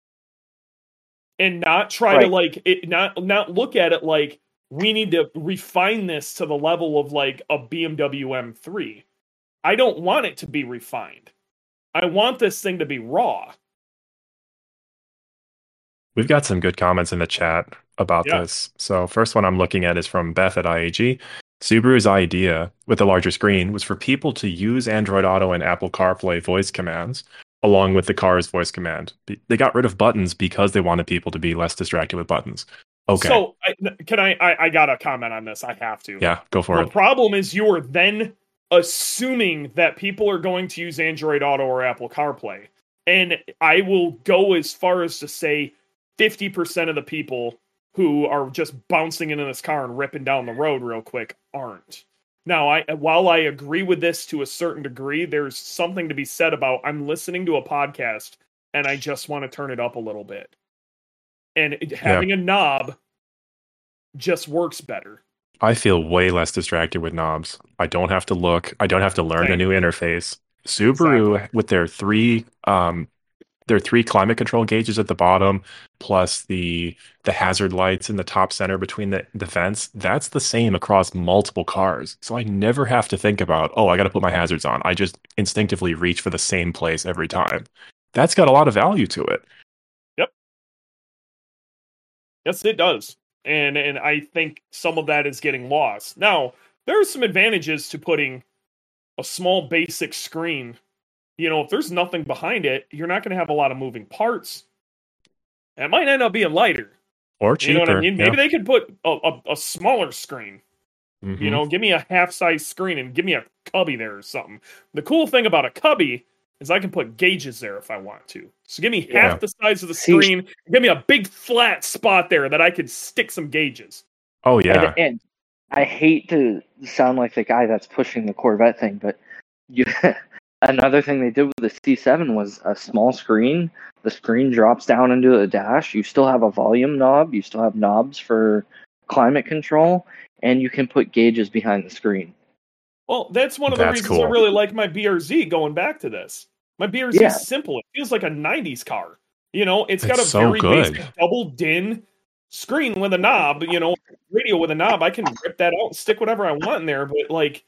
And not try to like it not not look at it like we need to refine this to the level of like a BMW M3. I don't want it to be refined. I want this thing to be raw. We've got some good comments in the chat about Yeah. this. So, first one I'm looking at is from Beth at IAG. Subaru's idea with the larger screen was for people to use Android Auto and Apple CarPlay voice commands along with the car's voice command. They got rid of buttons because they wanted people to be less distracted with buttons. Okay. So I, can I, I? I got to comment on this. I have to. yeah, go for the it. The problem is you are then assuming that people are going to use Android Auto or Apple CarPlay, and I will go as far as to say fifty percent of the people who are just bouncing into this car and ripping down the road real quick aren't. Now, I while I agree with this to a certain degree, there's something to be said about I'm listening to a podcast and I just want to turn it up a little bit. And having a knob just works better. I feel way less distracted with knobs. I don't have to look. I don't have to learn a new interface. Subaru with their three um their three climate control gauges at the bottom plus the the hazard lights in the top center between the, the vents, that's the same across multiple cars. So I never have to think about, oh, I got to put my hazards on. I just instinctively reach for the same place every time. That's got a lot of value to it. Yep. Yes, it does. And and I think some of that is getting lost. Now, there are some advantages to putting a small basic screen. You know, if there's nothing behind it, you're not going to have a lot of moving parts. It might end up being lighter. Or You cheaper. know what I mean? yeah. Maybe they could put a, a, a smaller screen. You Mhm. know, give me a half size screen and give me a cubby there or something. The cool thing about a cubby is I can put gauges there if I want to. So give me half the size of the See- screen. Give me a big flat spot there that I could stick some gauges. Oh yeah. And, and I hate to sound like the guy that's pushing the Corvette thing, but you (laughs) another thing they did with the C7 was a small screen. The screen drops down into the dash. You still have a volume knob. You still have knobs for climate control, and you can put gauges behind the screen. Well, that's one of the That's reasons I really like my BRZ going back to this. My BRZ Yeah. is simple. It feels like a 90s car. You know, it's got a so very good. basic double din screen with a knob, you know, radio with a knob. I can rip that out and stick whatever I want in there, but like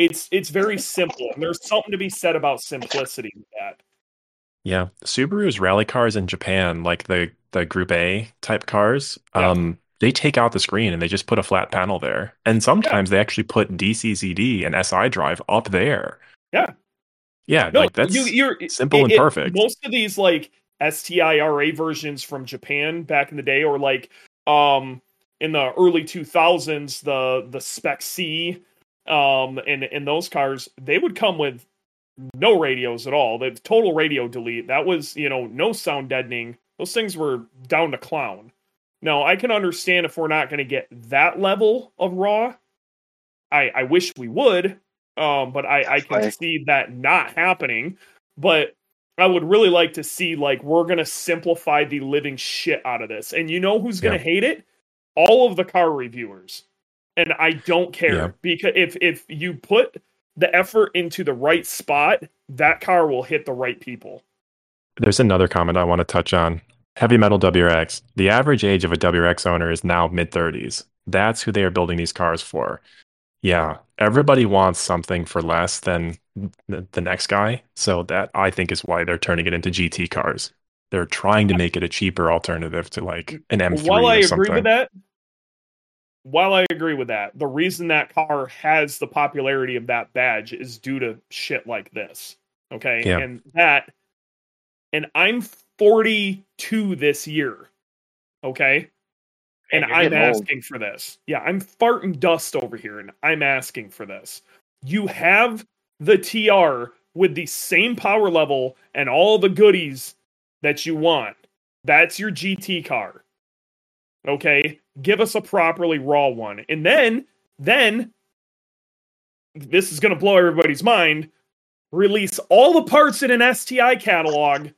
it's it's very simple. And there's something to be said about simplicity with that. Yeah, Subaru's rally cars in Japan, like the the Group A type cars, Yeah. um, they take out the screen and they just put a flat panel there. And sometimes they actually put DCCD and SI drive up there. Yeah. Yeah, No, like that's you, you're simple and it- perfect. Most of these like STIRA versions from Japan back in the day, or like um in the early 2000s, the the Spec C, um, and and those cars, they would come with no radios at all. The total radio delete. That was you know no sound deadening. Those things were down to clown. Now I can understand if we're not going to get that level of raw. I I wish we would, um, but I I can see that not happening. But I would really like to see like we're gonna simplify the living shit out of this. And you know who's gonna Yeah. hate it? All of the car reviewers. And I don't care Yeah. because if if you put the effort into the right spot, that car will hit the right people. There's another comment I want to touch on. Heavy metal WRX. The average age of a WRX owner is now mid 30s. That's who they are building these cars for. Yeah, everybody wants something for less than the, next guy. So that I think is why they're turning it into GT cars. They're trying to make it a cheaper alternative to like an M3 while I or agree something. with that, while I agree with that, the reason that car has the popularity of that badge is due to shit like this. Okay. Yeah. And that, and I'm 42 this year. Okay. And Man, you're I'm getting old. asking for this. Yeah. I'm farting dust over here and I'm asking for this. You have the TR with the same power level and all the goodies that you want. That's your GT car. Okay? Give us a properly raw one. And then then this is going to blow everybody's mind. Release all the parts in an STI catalog.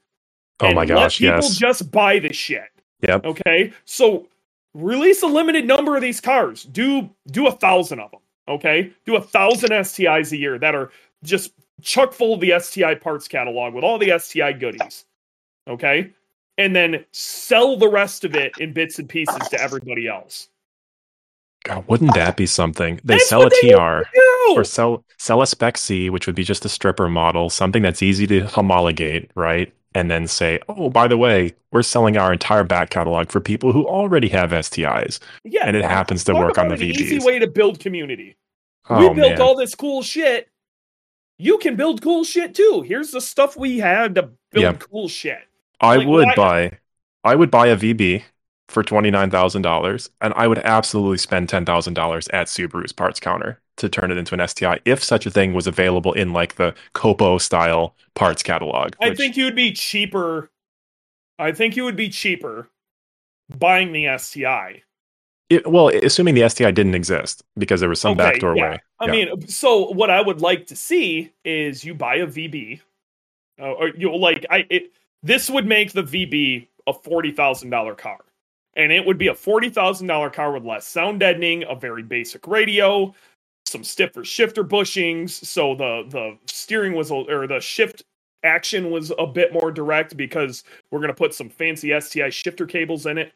Oh my let gosh, people yes. just buy this shit. Yep. Okay, so release a limited number of these cars. Do do a thousand of them. Okay, do a thousand STIs a year that are just chuck full of the STI parts catalog with all the STI goodies. Okay, and then sell the rest of it in bits and pieces to everybody else. God, wouldn't that be something? They That's sell a they TR or sell sell a Spec C, which would be just a stripper model, something that's easy to homologate, right? And then say, oh, by the way, we're selling our entire back catalog for people who already have STIs, Yeah, and it happens to work on the an Easy way to build community. Oh we built man, all this cool shit. You can build cool shit too. Here's the stuff we had to build Yep. cool shit. I like, would why- buy, I would buy a VB for twenty nine thousand dollars, and I would absolutely spend ten thousand dollars at Subaru's parts counter to turn it into an STI if such a thing was available in like the Copo style parts catalog. I which- think you would be cheaper. I think you would be cheaper buying the STI. It, well, assuming the STI didn't exist because there was some Okay, backdoor yeah. way. I Yeah. mean, so what I would like to see is you buy a VB, uh, or you like I it. This would make the VB a forty thousand dollar car, and it would be a forty thousand dollar car with less sound deadening, a very basic radio, some stiffer shifter bushings, so the the steering was or the shift action was a bit more direct because we're gonna put some fancy STI shifter cables in it.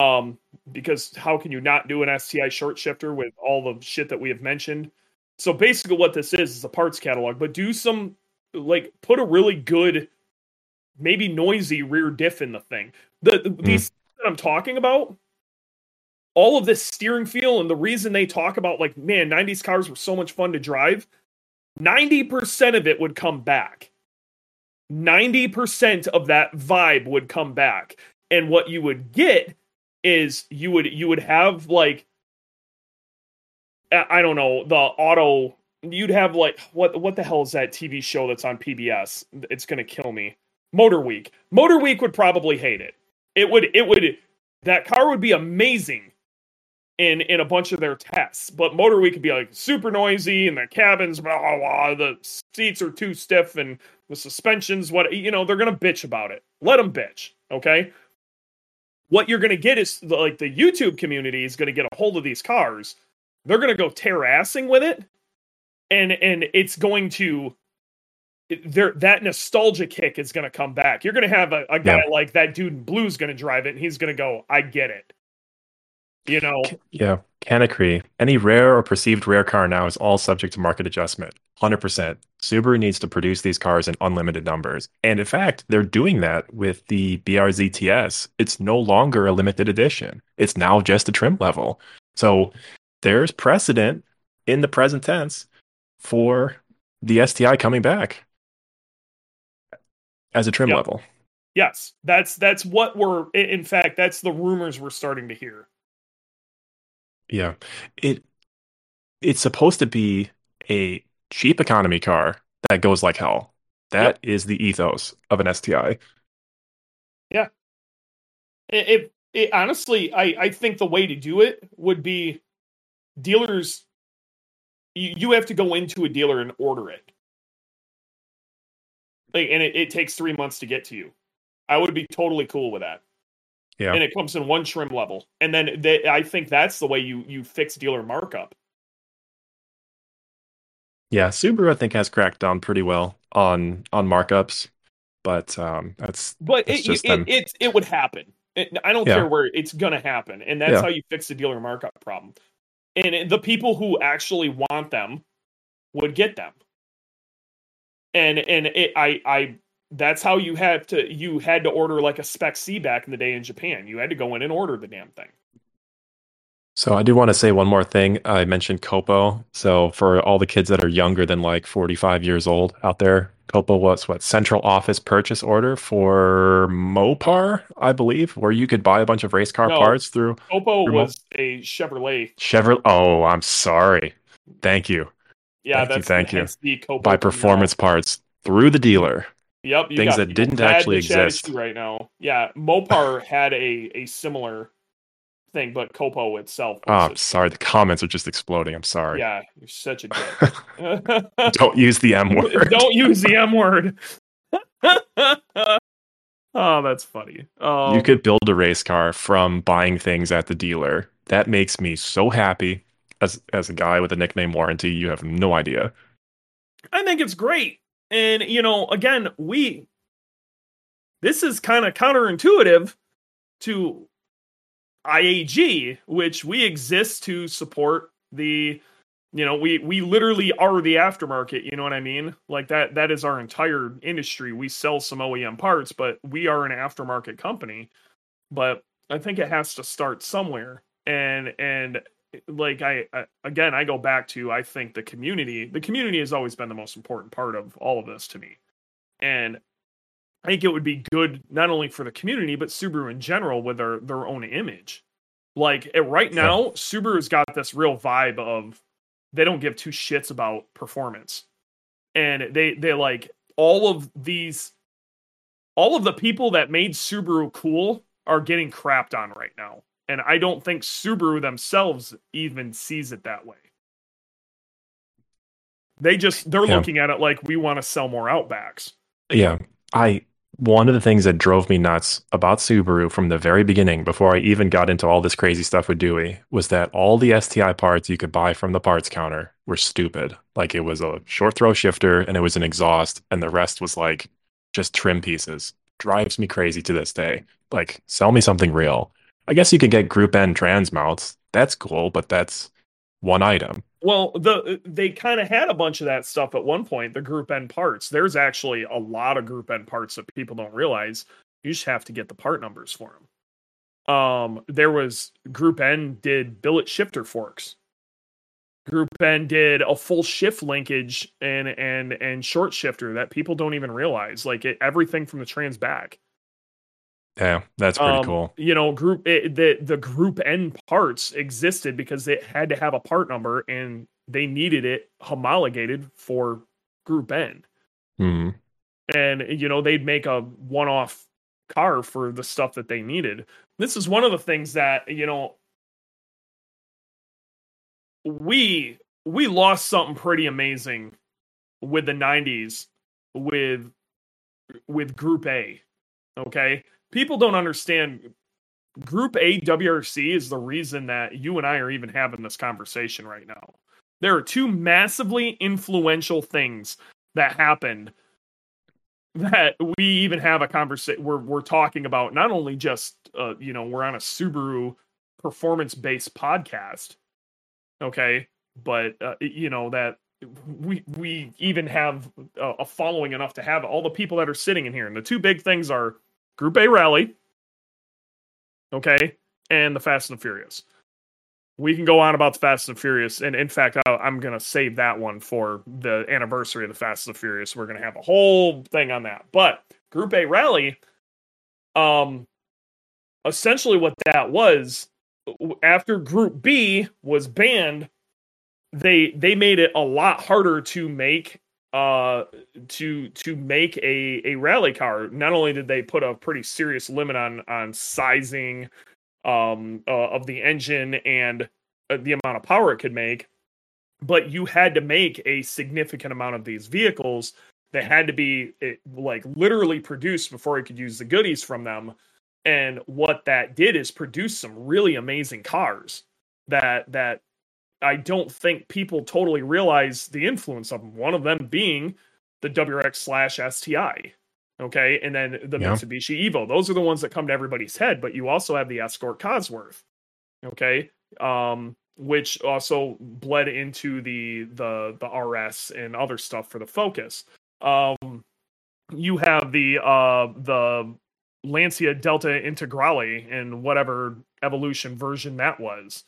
Um, because how can you not do an STI short shifter with all the shit that we have mentioned? So basically, what this is is a parts catalog, but do some like put a really good, maybe noisy rear diff in the thing. The, the hmm. these that I'm talking about, all of this steering feel, and the reason they talk about like, man, '90s cars were so much fun to drive. Ninety percent of it would come back. Ninety percent of that vibe would come back, and what you would get is you would you would have like I I don't know the auto. You'd have like what what the hell is that TV show that's on PBS? It's gonna kill me. Motor Week. Motor Week would probably hate it. It would it would that car would be amazing in in a bunch of their tests, but Motor Week could be like super noisy and the cabins blah blah blah. The seats are too stiff and the suspensions what you know they're gonna bitch about it. Let them bitch, okay? What you're gonna get is like the YouTube community is gonna get a hold of these cars. They're gonna go tear assing with it, and and it's going to there that nostalgia kick is going to come back. You're going to have a, a guy Yeah. like that dude in blue's going to drive it, and he's going to go, "I get it." You know, Yeah, can agree. Any rare or perceived rare car now is all subject to market adjustment. 100%. Subaru needs to produce these cars in unlimited numbers. And in fact, they're doing that with the BRZTS. It's no longer a limited edition, it's now just a trim level. So there's precedent in the present tense for the STI coming back as a trim Yep. level. yes, that's that's what we're. In fact, that's the rumors we're starting to hear. Yeah. It it's supposed to be a cheap economy car that goes like hell. That is the ethos of an STI. It, it, it honestly, I I think the way to do it would be dealers. You, you have to go into a dealer and order it, like, and it, it takes three months to get to you. I would be totally cool with that. Yeah. and it comes in one trim level, and then they, I think that's the way you you fix dealer markup. Yeah, Subaru I think has cracked down pretty well on on markups, but um that's But It's it, it, it it would happen. It- I don't Yeah. care where it's gonna happen, and that's Yeah. how you fix the dealer markup problem. And the people who actually want them would get them. And and it, I I that's how you had to you had to order like a spec C back in the day in Japan. You had to go in and order the damn thing. So I do want to say one more thing. I mentioned Copo. So for all the kids that are younger than like 45 years old out there, Copo was what central office purchase order for Mopar, I believe, where you could buy a bunch of race car No. parts through Copo Remote- was a Chevrolet. Chevrolet. Oh, I'm sorry. Thank you. Yeah, Thank you, that's thank you. hence the Copo performance parts through the dealer. Yep, you Things that didn't actually to chat at exist. right now. Yeah, Mopar (laughs) had a a similar thing, but Copo itself. Oh, I'm sorry. The comments are just exploding. I'm sorry. yeah, you're such a (laughs) dick. (laughs) Don't use the M word. Don't use the M word. oh, that's funny. Um, you could build a race car from buying things at the dealer. That makes me so happy. As as a guy with a nickname warranty, you have no idea. I think it's great. And you know, again, we this is kind of counterintuitive to IAG, which we exist to support the you know, we we literally are the aftermarket, you know what I mean? Like that that is our entire industry. We sell some OEM parts, but we are an aftermarket company. But I think it has to start somewhere. And and like I, I again I go back to I think the community the community has always been the most important part of all of this to me. And I think it would be good not only for the community but Subaru in general with their their own image. Like right now, Subaru's got this real vibe of they don't give two shits about performance, and they they like all of these, all of the people that made Subaru cool are getting crapped on right now, and I don't think Subaru themselves even sees it that way. They just they're Yeah. looking at it like we want to sell more Outbacks. Yeah. I one of the things that drove me nuts about Subaru from the very beginning, before I even got into all this crazy stuff with Dewey, was that all the STI parts you could buy from the parts counter were stupid. Like it was a short throw shifter and it was an exhaust, and the rest was like just trim pieces. Drives me crazy to this day. Like, sell me something real. I guess you could get Group N trans mounts. That's cool, but that's one item. Well, the they kind of had a bunch of that stuff at one point. The Group N parts. There's actually a lot of Group N parts that people don't realize. You just have to get the part numbers for them. Um, there was Group N did billet shifter forks. Group N did a full shift linkage and and and short shifter that people don't even realize. Like it, everything from the trans back. Yeah, that's pretty Um, cool. You know, group it, the the group N parts existed because it had to have a part number and they needed it homologated for group N. Hmm. And you know, they'd make a one-off car for the stuff that they needed. This is one of the things that, you know, we we lost something pretty amazing with the 90s with with group A. Okay? People don't understand Group A WRC is the reason that you and I are even having this conversation right now. There are two massively influential things that happened that we even have a conversation we're we're talking about not only just uh you know we're on a Subaru performance based podcast okay but uh, you know that we we even have a, a following enough to have all the people that are sitting in here and the two big things are group A rally okay and the Fast and the Furious we can go on about the Fast and the Furious, and in fact, I, I'm gonna save that one for the anniversary of the Fast and the Furious. We're gonna have a whole thing on that. But Group A Rally, um, essentially what that was after Group B was banned, they they made it a lot harder to make uh to to make a a rally car. Not only did they put a pretty serious limit on on sizing um uh, of the engine and uh, the amount of power it could make but you had to make a significant amount of these vehicles that had to be eh, like literally produced before you could use the goodies from them and what that did is produce some really amazing cars that that I don't think people totally realize the influence of them. One of them being the WRX slash STI. Okay. And then the Yeah. Mitsubishi Evo. Those are the ones that come to everybody's head, but you also have the Escort Cosworth. Okay. Um, which also bled into the the the RS and other stuff for the Focus. Um, you have the uh the Lancia Delta Integrale and whatever evolution version that was.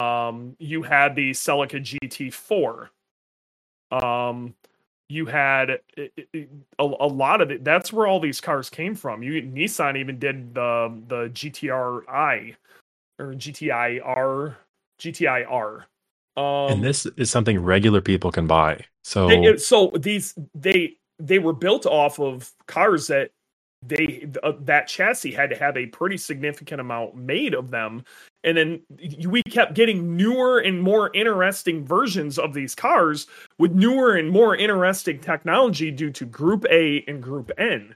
Um, you had the Celica GT4. Um, you had a lot of it. That's where all these cars came from. You Nissan even did the the GTRI or GTIR GTIR. Um, and this is something regular people can buy. So they- so these they they were built off of cars that they uh, that chassis had to have a pretty significant amount made of them. And then we kept getting newer and more interesting versions of these cars with newer and more interesting technology due to group A and group N.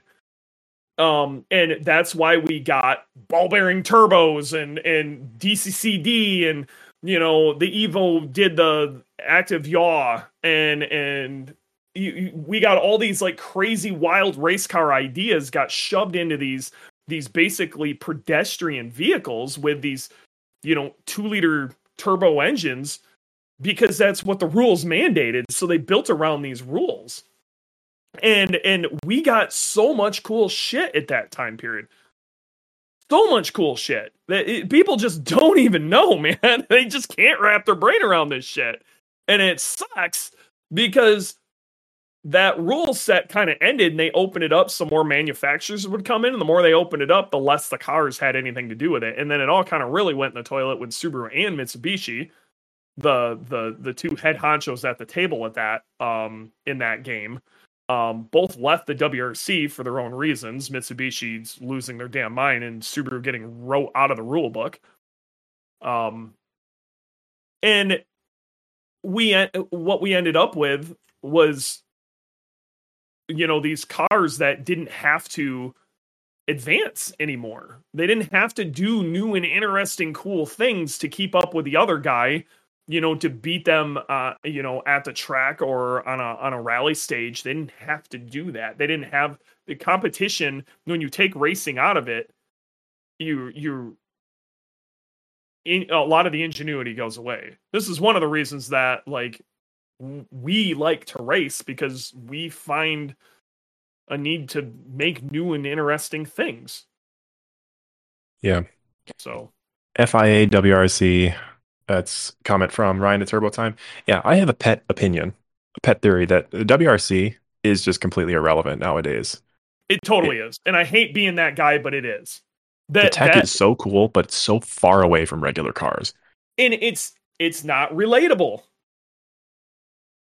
Um and that's why we got ball bearing turbos and and DCCD and you know the Evo did the active yaw and and you, you, we got all these like crazy wild race car ideas got shoved into these these basically pedestrian vehicles with these you know 2 liter turbo engines because that's what the rules mandated. So they built around these rules. And and we got so much cool shit at that time period. So much cool shit that it, people just (laughs) don't even know man. (laughs) They just can't wrap their brain around this shit. And it sucks because that rule set kind of ended and they opened it up some more manufacturers would come in and the more they opened it up the less the cars had anything to do with it. And then it all kind of really went in the toilet with subaru and mitsubishi the the the two head honchos at the table at that um in that game. Um both left the wrc for their own reasons mitsubishi's losing their damn mind and subaru getting wrote out of the rule book. Um and we what we ended up with was you know these cars that didn't have to advance anymore. They didn't have to do new and interesting cool things to keep up with the other guy, you know, to beat them uh, you know, at the track or on a on a rally stage. They didn't have to do that. They didn't have the competition when you take racing out of it, you you in, a lot of the ingenuity goes away. This is one of the reasons that like we like to race because we find a need to make new and interesting things. Yeah. So FIA WRC that's comment from Ryan to Turbo Time. Yeah, I have a pet opinion, a pet theory that WRC is just completely irrelevant nowadays. It totally it, is. And I hate being that guy, but it is. That, the tech that, is so cool, but it's so far away from regular cars. And it's it's not relatable.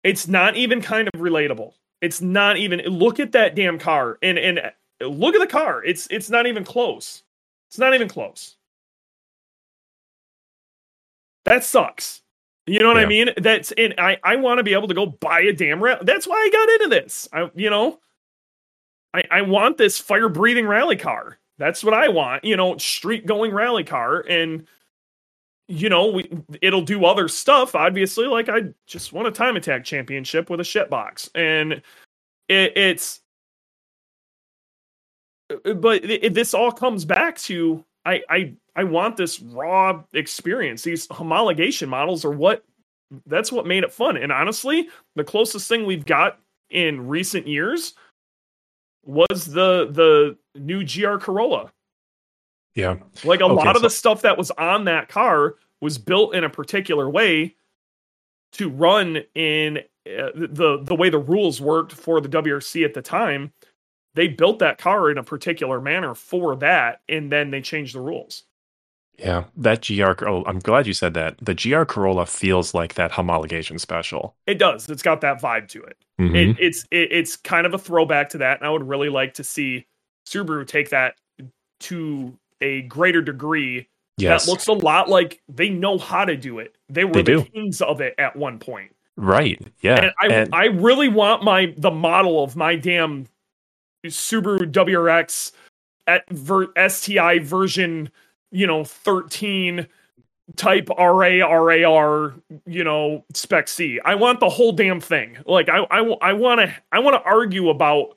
It's not even kind of relatable. It's not even look at that damn car and and look at the car. It's it's not even close. It's not even close. That sucks. You know what yeah. I mean? That's and I I want to be able to go buy a damn rally. That's why I got into this. I you know I I want this fire breathing rally car. That's what I want. You know, street going rally car and you know, we, it'll do other stuff. Obviously, like I just won a time attack championship with a shit box, and it, it's. But it, this all comes back to I I I want this raw experience. These homologation models are what that's what made it fun. And honestly, the closest thing we've got in recent years was the the new GR Corolla. Yeah. Like a okay, lot of the stuff that was on that car was built in a particular way to run in uh, the the way the rules worked for the WRC at the time. They built that car in a particular manner for that, and then they changed the rules. Yeah, that GR. Oh, I'm glad you said that. The GR Corolla feels like that homologation special. It does. It's got that vibe to it. Mm-hmm. it it's it, it's kind of a throwback to that, and I would really like to see Subaru take that to a greater degree. Yes. That looks a lot like they know how to do it. They were they the do. kings of it at one point. Right. Yeah. And I and... I really want my the model of my damn Subaru WRX at ver, STI version, you know, 13 type RA RAR, you know, spec C. I want the whole damn thing. Like I I I want to I want to argue about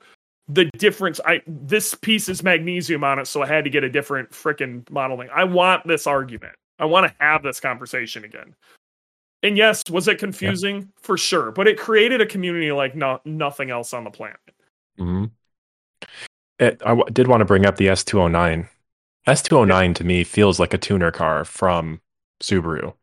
the difference i this piece is magnesium on it so i had to get a different freaking modeling. I want this argument. I want to have this conversation again. And yes was it confusing? Yeah. for sure but it created a community like no, nothing else on the planet. Mm-hmm. it, I w- did want to bring up the s209 s209 yeah. to me feels like a tuner car from subaru.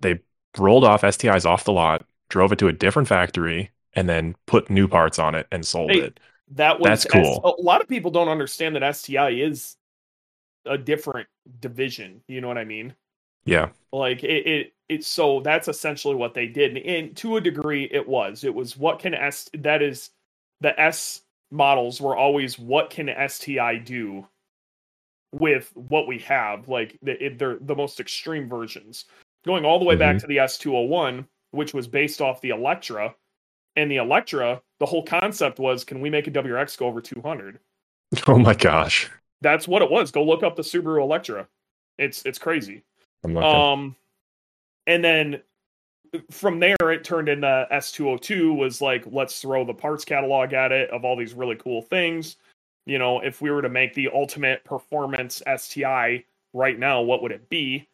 They rolled off stis off the lot drove it to a different factory and then put new parts on it and sold it that was that's cool. a lot of people don't understand that STI is a different division. You know what I mean? Yeah. Like it, it, it so that's essentially what they did. And to a degree, it was. It was what can S that is the S models were always what can STI do with what we have, like they're the most extreme versions. Going all the way back mm-hmm. to the S201, which was based off the Electra, and the Electra, the whole concept was, can we make a WRX go over 200? (laughs) Oh my gosh. That's what it was. Go look up the Subaru Electra. It's it's crazy. I'm looking. Um, and then from there, it turned into S202 was like, let's throw the parts catalog at it of all these really cool things. You know, if we were to make the ultimate performance STI right now, what would it be?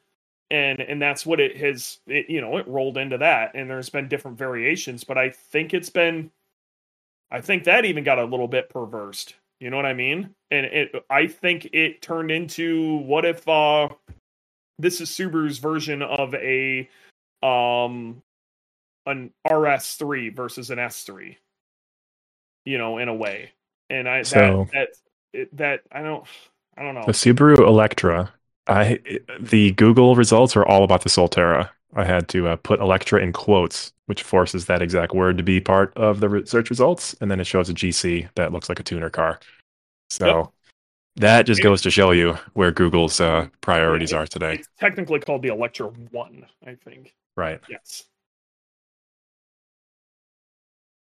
And and that's what it has. It, you know, it rolled into that, and there's been different variations, but I think it's been, I think that even got a little bit perversed. You know what I mean? And it, I think it turned into what if uh, this is Subaru's version of a um an RS3 versus an S3. You know, in a way. And I So- that that that I don't I don't know. The Subaru Electra. I the Google results are all about the Solterra. I had to uh, put Electra in quotes, which forces that exact word to be part of the search results, and then it shows a GC that looks like a tuner car. So Yep. that just goes to show you where Google's uh, priorities are today. It's technically called the Electra 1, I think. Right. Yes.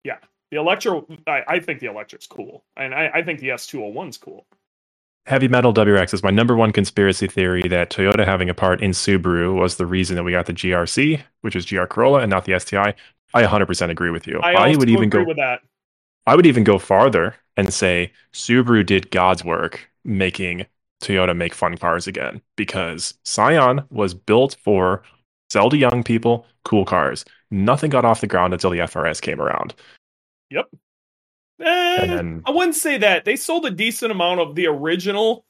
Yeah. The Electra I, I think the Electra's cool. And I, I think the S201's cool. Heavy Metal WRX is my number one conspiracy theory that Toyota having a part in Subaru was the reason that we got the GRC, which is GR Corolla, and not the STI. I 100% agree with you. I, I, would even go. with that. I would even go farther and say Subaru did God's work making Toyota make fun cars again because Scion was built for sell to young people, cool cars. Nothing got off the ground until the FRS came around. Eh, then I wouldn't say that. They sold a decent amount of the original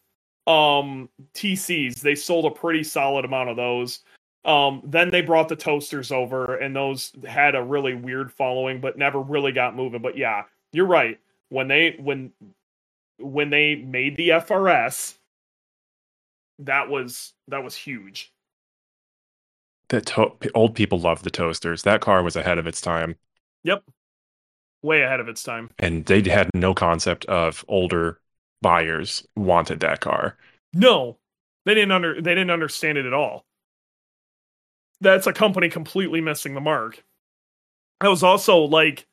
um TCs. They sold a pretty solid amount of those. Um then they brought the toasters over and those had a really weird following but never really got moving. But yeah, you're right. When they when when they made the FRS that was that was huge. the to- old people loved the toasters. That car was ahead of its time. Yep. Way ahead of its time. and they had no concept of older buyers wanted that car. No, they didn't under they didn't understand it at all. That's a company completely missing the mark. I was also like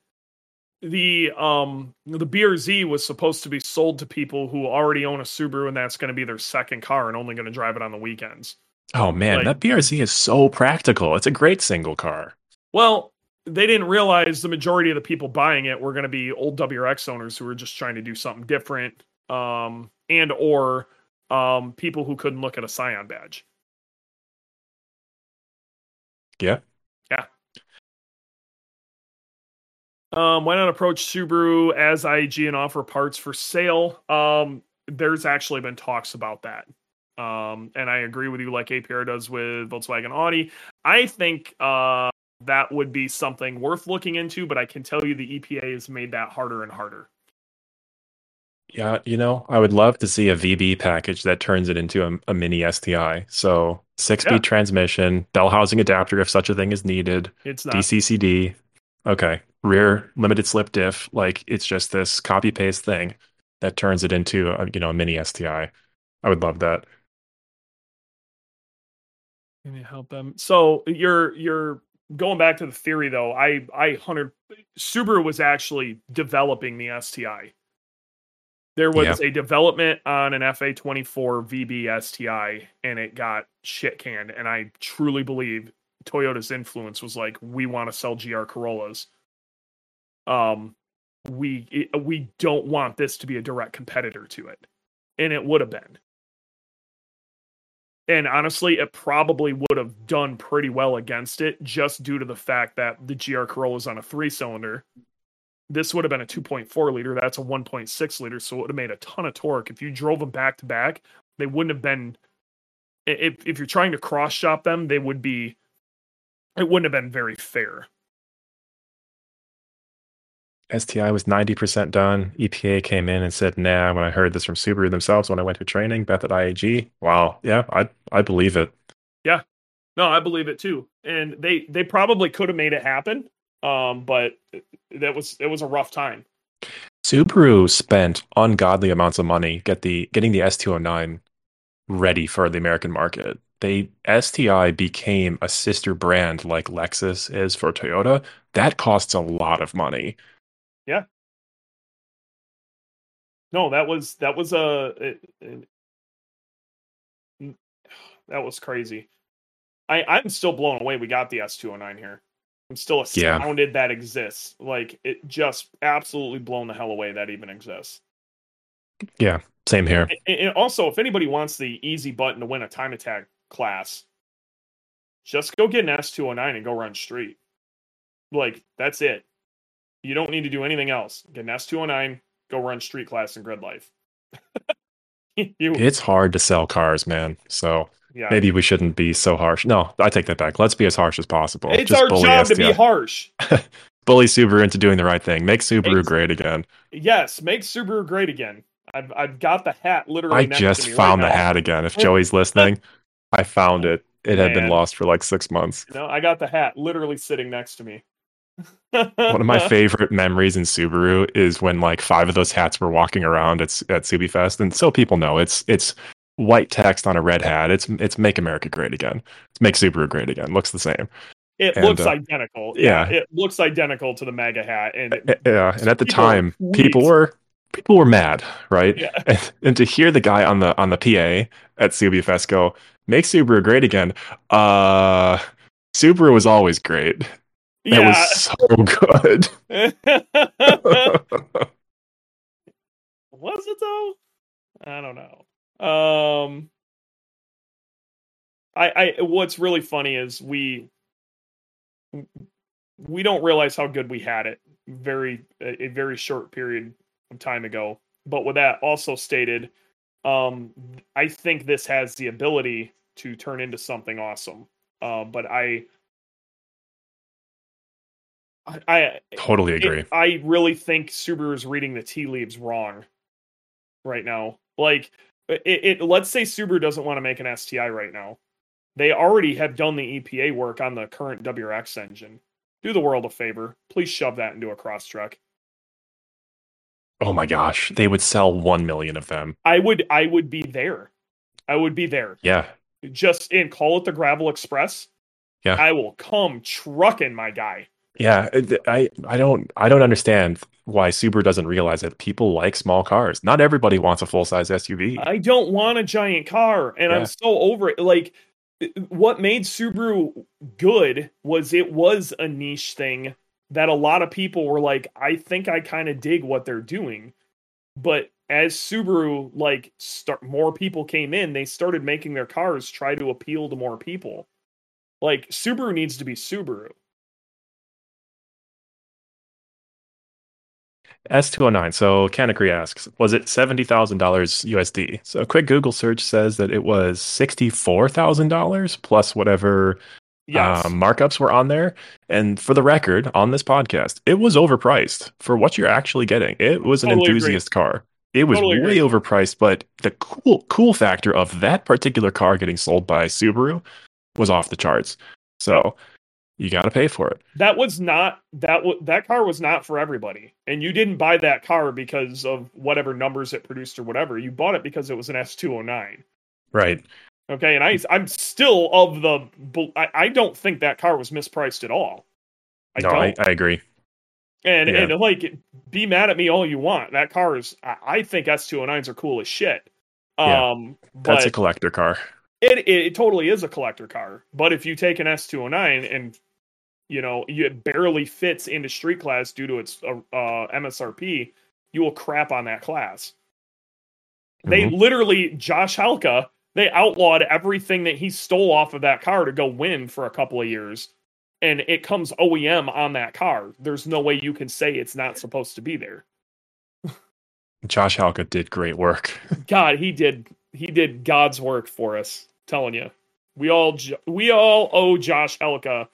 the um the BRZ was supposed to be sold to people who already own a Subaru and that's going to be their second car and only going to drive it on the weekends. Oh man, Like- that BRZ is so practical. It's a great single car. Well, they didn't realize the majority of the people buying it were going to be old WRX owners who were just trying to do something different um and or um people who couldn't look at a Scion badge. Yeah. Yeah. Um, why not approach Subaru as IAG and offer parts for sale? Um, there's actually been talks about that. Um, and I agree with you, like APR does with Volkswagen Audi. I think uh, that would be something worth looking into, but I can tell you the EPA has made that harder and harder. Yeah, you know, I would love to see a VB package that turns it into a, a mini STI. So six speed Yeah. transmission, bell housing adapter if such a thing is needed, It's not. DCCD. Okay, rear limited slip diff. Like it's just this copy paste thing that turns it into a, you know a mini STI. I would love that. Can you help them? So you're you're going back to the theory though. I I hundred Subaru was actually developing the STI. There was a development on an FA24 VB STI, and it got shit canned. And I truly believe Toyota's influence was like, we want to sell GR Corollas. Um, we it, we don't want this to be a direct competitor to it, and it would have been. And honestly, it probably would have done pretty well against it just due to the fact that the GR Corolla is on a three cylinder. This would have been a 2.4 liter. That's a 1.6 liter. So it would have made a ton of torque. If you drove them back to back, they wouldn't have been. If, if you're trying to cross shop them, they would be. It wouldn't have been very fair. STI was 90% done. EPA came in and said, nah, when I heard this from Subaru themselves when I went to training, Beth at IAG. Wow. Yeah, I I believe it. Yeah. No, I believe it too. And they they probably could have made it happen. Um, but that was it was a rough time. Subaru spent ungodly amounts of money get the getting the S209 ready for the American market. They STI became a sister brand like Lexus is for Toyota. That costs a lot of money. No, that was that was a, it- it- mm, that was crazy. I I'm still blown away. We got the S209 here. I'm still Yeah. astounded that exists. Like it just absolutely blown the hell away that even exists. Yeah, same here. And- And also, if anybody wants the easy button to win a time attack class, just go get an S209 and go run street. Like that's it. You don't need to do anything else. Get an S209, go run street class in Gridlife. (laughs) you, It's hard to sell cars, man. So yeah. maybe we shouldn't be so harsh. No, I take that back. Let's be as harsh as possible. It's Just our job to be harsh. (laughs) bully Subaru into doing the right thing. Make Subaru great again. Yes, make Subaru great again. I've I've got the hat literally. I just found right the now. hat again. If (laughs) Joey's listening, I found it. It had been lost for like six months. No, I got the hat literally sitting next to me. One of my favorite memories in Subaru is when like five of those hats were walking around at at Subi Fest, and so people know it's it's white text on a red hat. It's it's Make America Great Again. It's Make Subaru Great Again. Looks the same. It And, looks uh, identical. yeah. it looks identical to the MAGA hat, and Uh, Yeah, and at the time, people were people were mad, right? Yeah. (laughs) And, and to hear the guy on the on the PA at Subi Fest go, "Make Subaru great again." Uh, Subaru was always great. It yeah. was so good. (laughs) was it though? I don't know. Um, I, I, what's really funny is we, we don't realize how good we had it very, a, a very short period of time ago. But with that also stated, um, I think this has the ability to turn into something awesome. Uh, but I, I, I totally it- agree. I really think Subaru is reading the tea leaves wrong right now. Like, it, it let's say Subaru doesn't want to make an STI right now. They already have done the EPA work on the current WRX engine. Do the world a favor. Please shove that into a Crosstrek. Oh my gosh, they would sell one million of them. I would I would be there. I would be there. Yeah, Just in call it the Gravel Express. Yeah. I will come trucking my guy. Yeah. Uh, I I don't I don't understand why Subaru doesn't realize that people like small cars. Not everybody wants a full size SUV. I don't want a giant car, and Yeah. I'm so over it. Like, uh, what made Subaru good was it was a niche thing that a lot of people were like, I think I kind of dig what they're doing. But as Subaru, like, start more people came in, they started making their cars try to appeal to more people. Like, Subaru needs to be Subaru. S209. So Canacry asks, was it $70,000 USD? So a quick Google search says that it was $64,000 plus whatever Yes. um, markups were on there. And for the record, on this podcast, it was overpriced for what you're actually getting. It was an Totally agree. enthusiast car. It was Totally way agree. overpriced, but the cool cool factor of that particular car getting sold by Subaru was off the charts. So you got to pay for it. that was not that w- that car was not for everybody and you didn't buy that car because of whatever numbers it produced or whatever you bought it because it was an s209 Right. okay and i i'm still of the i, I don't think that car was mispriced at all i no, I, I agree. and yeah. and like be mad at me all you want that car is i, I think s209s are cool as shit Yeah, um That's a collector car. it, it it totally is a collector car. But if you take an S209 and you know it barely fits into street class due to its uh, uh, MSRP, you will crap on that class. They Mhm. literally Josh Halka they outlawed everything that he stole off of that car to go win for a couple of years, and it comes OEM on that car. There's no way you can say it's not supposed to be there. Josh Halka did great work. (laughs) God, he did he did God's work for us. Telling you, we all we all owe Josh Halka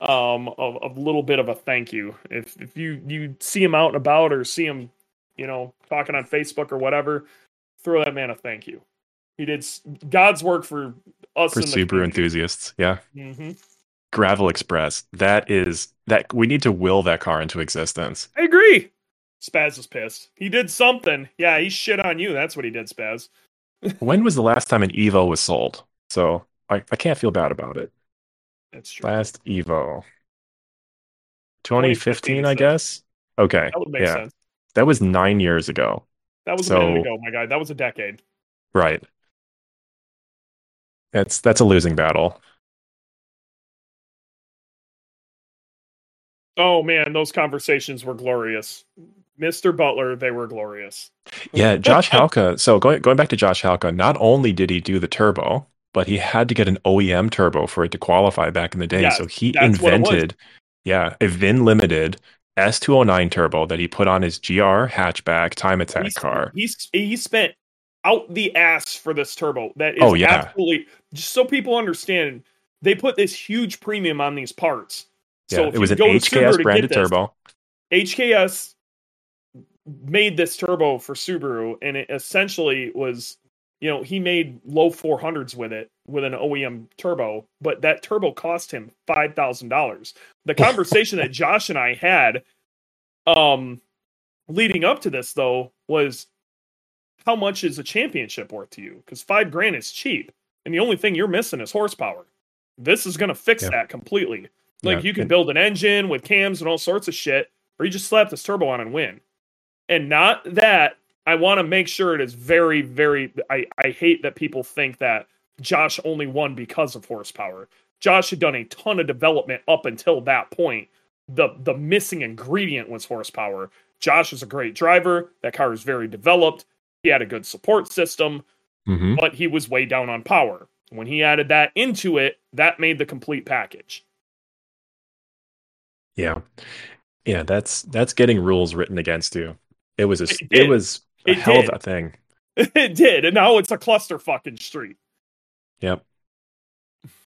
um a, a little bit of a thank you. If if you you see him out and about or see him, you know, talking on Facebook or whatever, throw that man a thank you. He did God's work for us for in the Subaru community. enthusiasts. Yeah. hmm Gravel Express. That is that we need to will that car into existence. I agree. Spaz is pissed. He did something. Yeah, he shit on you. That's what he did, Spaz. (laughs) when was the last time an Evo was sold? So I, I can't feel bad about it. That's true. Last Evo. 2015, I guess. Okay. That would make yeah. sense. That was nine years ago. That was So- a minute ago, my guy. That was a decade. Right. That's that's a losing battle. Oh man, those conversations were glorious. Mr. Butler, they were glorious. Yeah, (laughs) Josh Halka. So going going back to Josh Halka, not only did he do the turbo, but he had to get an OEM turbo for it to qualify back in the day. So he that's what it was. invented, yeah, a VIN limited S209 turbo that he put on his GR hatchback time attack He's- car. He's he spent out the ass for this turbo. That is Oh, yeah. absolutely just so people understand. They put this huge premium on these parts. So yeah, if it was an go to Subaru HKS branded this, turbo. HKS made this turbo for Subaru, and it essentially was, you know, he made low 400s with it with an OEM turbo, but that turbo cost him five thousand dollars. The (laughs) conversation that Josh and I had, um, leading up to this though, was how much is a championship worth to you? Because five grand is cheap, and the only thing you're missing is horsepower. This is going to fix Yeah. that completely. Like Yeah, you can build an engine with cams and all sorts of shit, or you just slap this turbo on and win. And not that I want to make sure it is very, very. I I hate that people think that Josh only won because of horsepower. Josh had done a ton of development up until that point. The the missing ingredient was horsepower. Josh is a great driver. That car is very developed. He had a good support system, Mhm. but he was way down on power. When he added that into it, that made the complete package. Yeah, yeah. That's that's getting rules written against you. It was a It it, was a It hell did. of a thing. (laughs) it did, and now it's a cluster fucking street. Yep.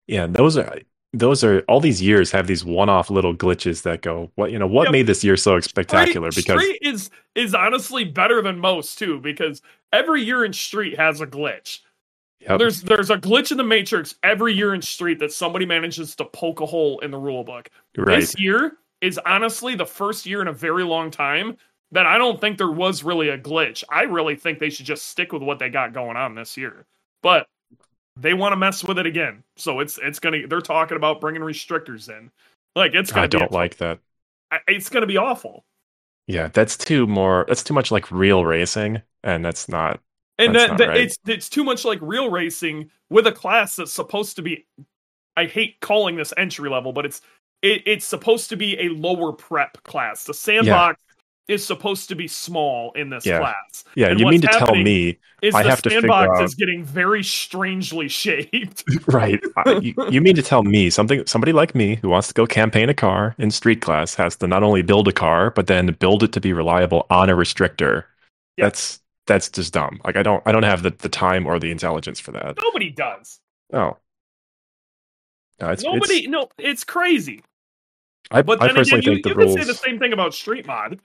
Yeah, those are those are all these years have these one-off little glitches that go, what you know, what Yep. made this year so spectacular? Street, Because Street is is honestly better than most too, because every year in Street has a glitch. Yep. There's there's a glitch in the Matrix every year in Street that somebody manages to poke a hole in the rule book. right, This year is honestly the first year in a very long time that I don't think there was really a glitch. I really think they should just stick with what they got going on this year. But they want to mess with it again. So it's it's going to they're talking about bringing restrictors in. Like it's going I to be don't like that. It's going to be awful. Yeah, that's too more. That's too much like real racing, and that's not. And That's that, not that right. it's it's too much like real racing with a class that's supposed to be I hate calling this entry level, but it's it, it's supposed to be a lower prep class. The sandbox is supposed to be small in this Yeah. class. Yeah, And you mean to tell me, Is I the have to figure out- is getting very strangely (laughs) shaped. (laughs) right? I, you, you mean to tell me something? Somebody like me who wants to go campaign a car in street class has to not only build a car, but then build it to be reliable on a restrictor. That's that's just dumb. Like I don't I don't have the, the time or the intelligence for that. Nobody does. Oh. No, it's, Nobody. it's- no, it's crazy. I, But I then personally again, you, think the you rules. could say the same thing about Street Mod.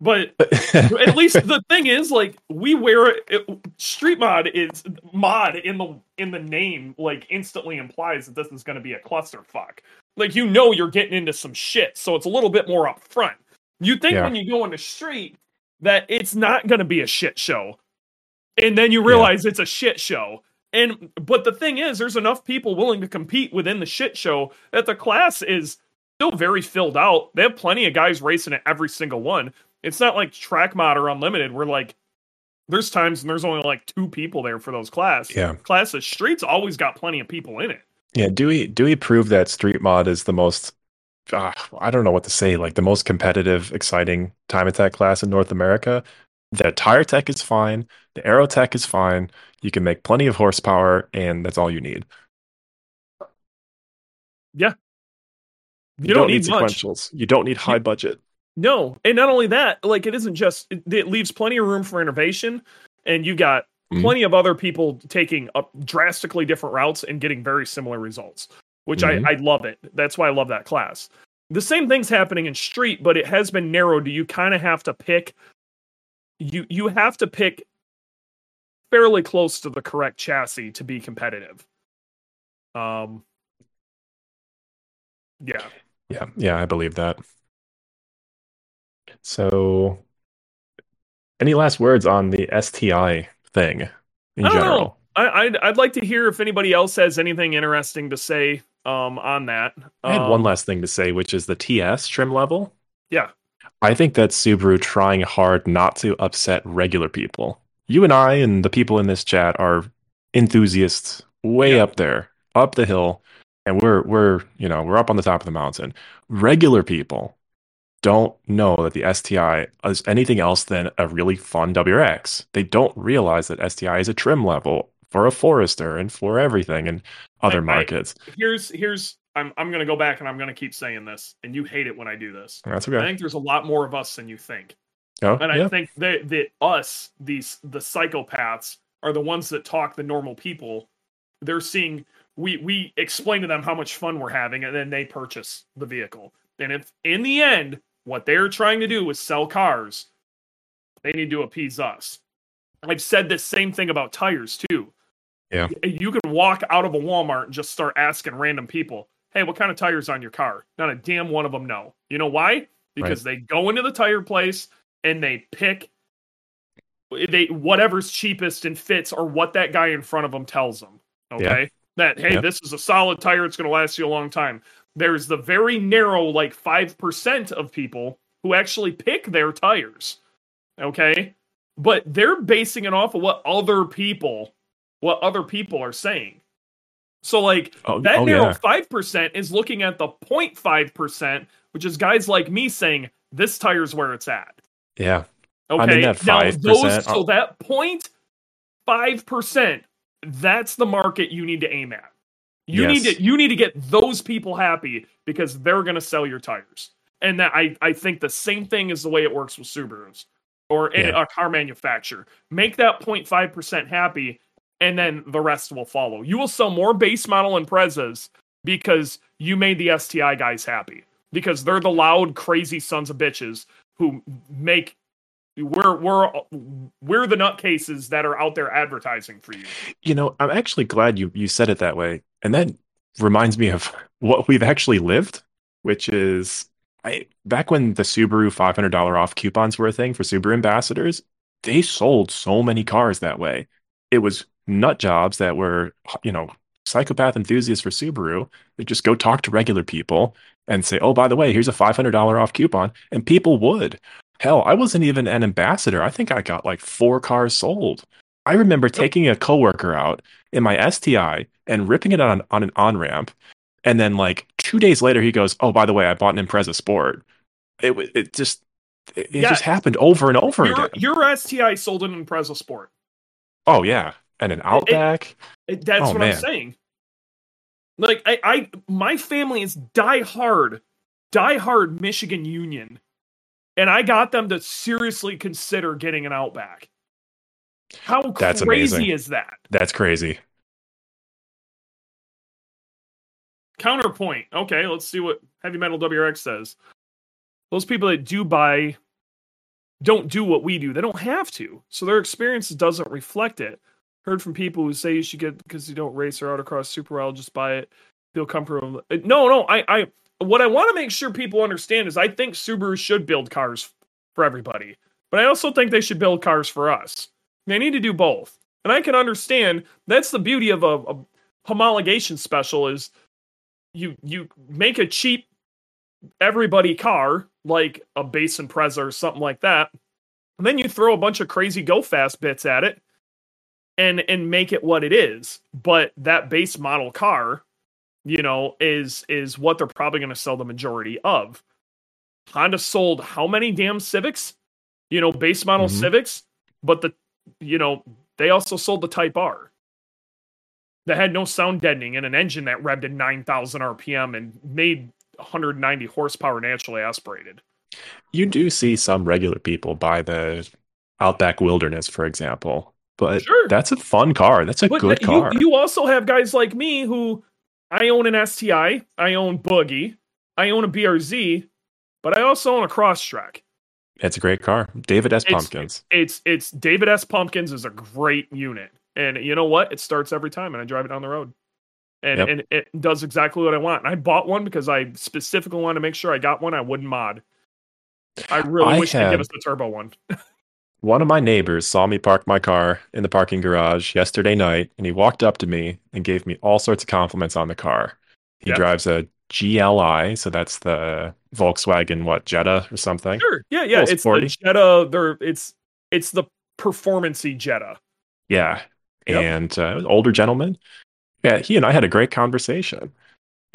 But (laughs) at least the thing is like we wear it, street mod is mod in the in the name like instantly implies that this is going to be a clusterfuck. Like you know you're getting into some shit so it's a little bit more upfront. You think Yeah. when you go on the street that it's not going to be a shit show and then you realize it's a shit show. And but the thing is there's enough people willing to compete within the shit show that the class is still very filled out. They have plenty of guys racing at every single one it's not like track mod or unlimited where like there's times and there's only like two people there for those class Yeah. classes streets always got plenty of people in it Yeah, Dewey Dewey proved that Street Mod is the most uh, I don't know what to say, like the most competitive, exciting time attack class in North America. The tire tech is fine, the aero tech is fine. You can make plenty of horsepower, and that's all you need. Yeah. You, don't, need, much sequentials. You don't need high budget. No and not only that like it isn't just it, it leaves plenty of room for innovation and you got Mhm. plenty of other people taking up drastically different routes and getting very similar results which Mhm. I, I love it that's why i love that class the same thing's happening in street but it has been narrowed you kind of have to pick you you have to pick fairly close to the correct chassis to be competitive um yeah Yeah, yeah, I believe that. So Any last words on the STI thing in I don't general? know. I, I'd I'd like to hear if anybody else has anything interesting to say um on that. I had one Um, last thing to say, which is the TS trim level. Yeah. I think that's Subaru trying hard not to upset regular people. You and I and the people in this chat are enthusiasts way Yeah. up there, up the hill, and we're we're, you know, we're up on the top of the mountain. Regular people don't know that the STI is anything else than a really fun WRX. They don't realize that STI is a trim level for a Forester and for everything and other I- I- markets. Here's here's I'm I'm gonna go back and I'm gonna keep saying this, and you hate it when I do this. That's okay. I think there's a lot more of us than you think. Oh, And I yeah. think that that us, these the psychopaths, are the ones that talk the normal people. They're seeing we we explain to them how much fun we're having, and then they purchase the vehicle. And if in the end what they're trying to do is sell cars, they need to appease us. I've said this same thing about tires too. Yeah. You can walk out of a Walmart and just start asking random people, "Hey, what kind of tires on your car?" Not a damn one of them know. You know why? Because they go into the tire place and they pick they whatever's cheapest and fits or what that guy in front of them tells them. Okay? That hey, Yeah. this is a solid tire, it's going to last you a long time. There's the very narrow like 5% of people who actually pick their tires. Okay? But they're basing it off of what other people what other people are saying. So like Oh, that oh, narrow yeah. five percent is looking at the 0.5 percent, which is guys like me saying this tire's where it's at. Yeah. Okay, that now 5%. those so that 0.5 percent, that's the market you need to aim at. You need to you need to get those people happy because they're going to sell your tires. And that I I think the same thing is the way it works with Subarus or a- Yeah. a car manufacturer. Make that 0.5 percent happy, and then the rest will follow. You will sell more base model Imprezas because you made the STI guys happy because they're the loud, crazy sons of bitches who make we're we're we're the nutcases that are out there advertising for you. You know, I'm actually glad you you said it that way. And that reminds me of (laughs) what we've actually lived, which is I back when the Subaru $500 off coupons were a thing for Subaru ambassadors, they sold so many cars that way. It was nut jobs that were, you know, psychopath enthusiasts for Subaru. that just go talk to regular people and say, "Oh, by the way, here's a $500 off coupon." And people would. Hell, I wasn't even an ambassador. I think I got like 4 cars sold. I remember taking a coworker out in my STI and ripping it on on an on ramp, and then like two days later, he goes, "Oh, by the way, I bought an Impreza Sport." It it just it, Yeah. just happened over and over Your, again. your STI sold an Impreza Sport. Oh yeah, and an Outback. It- That's Oh, what I'm saying. Like I, I, my family is die hard, die hard Michigan Union, and I got them to seriously consider getting an Outback. How That's crazy amazing. is that? That's crazy. Counterpoint. Okay, let's see what Heavy Metal WRX says. Those people that do buy don't do what we do. They don't have to. So their experience doesn't reflect it. Heard from people who say you should get because you don't race or autocross super well, just buy it. Feel comfortable. No, no. I, I what I want to make sure people understand is I think Subaru should build cars for everybody. But I also think they should build cars for us. They need to do both. And I can understand that's the beauty of a, a homologation special is you you make a cheap everybody car like a base Impreza or something like that, and then you throw a bunch of crazy go fast bits at it and and make it what it is. But that base model car, you know, is is what they're probably going to sell the majority of. Honda sold how many damn Civics? You know, base model Mhm. Civics, but the you know, they also sold the Type R that had no sound deadening and an engine that revved at 9,000 RPM and made 190 horsepower naturally aspirated. You do see some regular people buy the Outback Wilderness, for example, but Sure. that's a fun car. That's a But good you, car. you also have guys like me who I own an STI, I own Boogie, I own a BRZ, but I also own a Crosstrek. it's a great car. David S. It's- Pumpkins. It's it's David S. Pumpkins is a great unit, and you know what? It starts every time, and I drive it down the road, and Yep. and it does exactly what I want. And I bought one because I specifically wanted to make sure I got one I wouldn't mod. I really I wish they'd give us the turbo one. (laughs) one of my neighbors saw me park my car in the parking garage yesterday night, and he walked up to me and gave me all sorts of compliments on the car. He Yep. drives a GLI, so that's the Volkswagen what Jetta or something. Sure. Yeah, yeah. It's sporty. the Jetta. They're it's it's the performancey Jetta. Yeah, Yep. and uh, older gentleman. Yeah, he and I had a great conversation,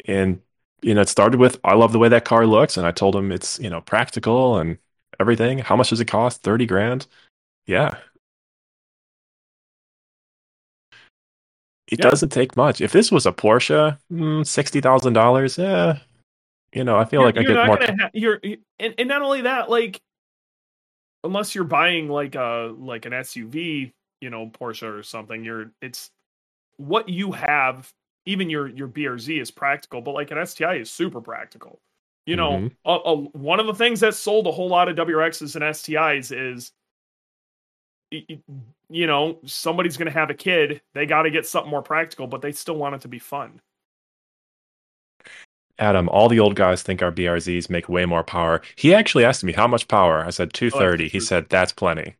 and you know, it started with I love the way that car looks, and I told him it's you know practical and everything. How much does it cost? Thirty grand. Yeah. It Yeah. doesn't take much. If this was a Porsche, mm, sixty thousand dollars, yeah, you know, I feel like I you're get not more. gonna ha- you're and, and not only that, like unless you're buying like a like an SUV, you know, Porsche or something, you're it's what you have. Even your your BRZ is practical, but like an STI is super practical. You know, Mhm. a, a, one of the things that sold a whole lot of WRXs and STIs is, you know, somebody's going to have a kid. They got to get something more practical, but they still want it to be fun. Adam, all the old guys think our BRZs make way more power. He actually asked me how much power. I said 230. he said that's plenty.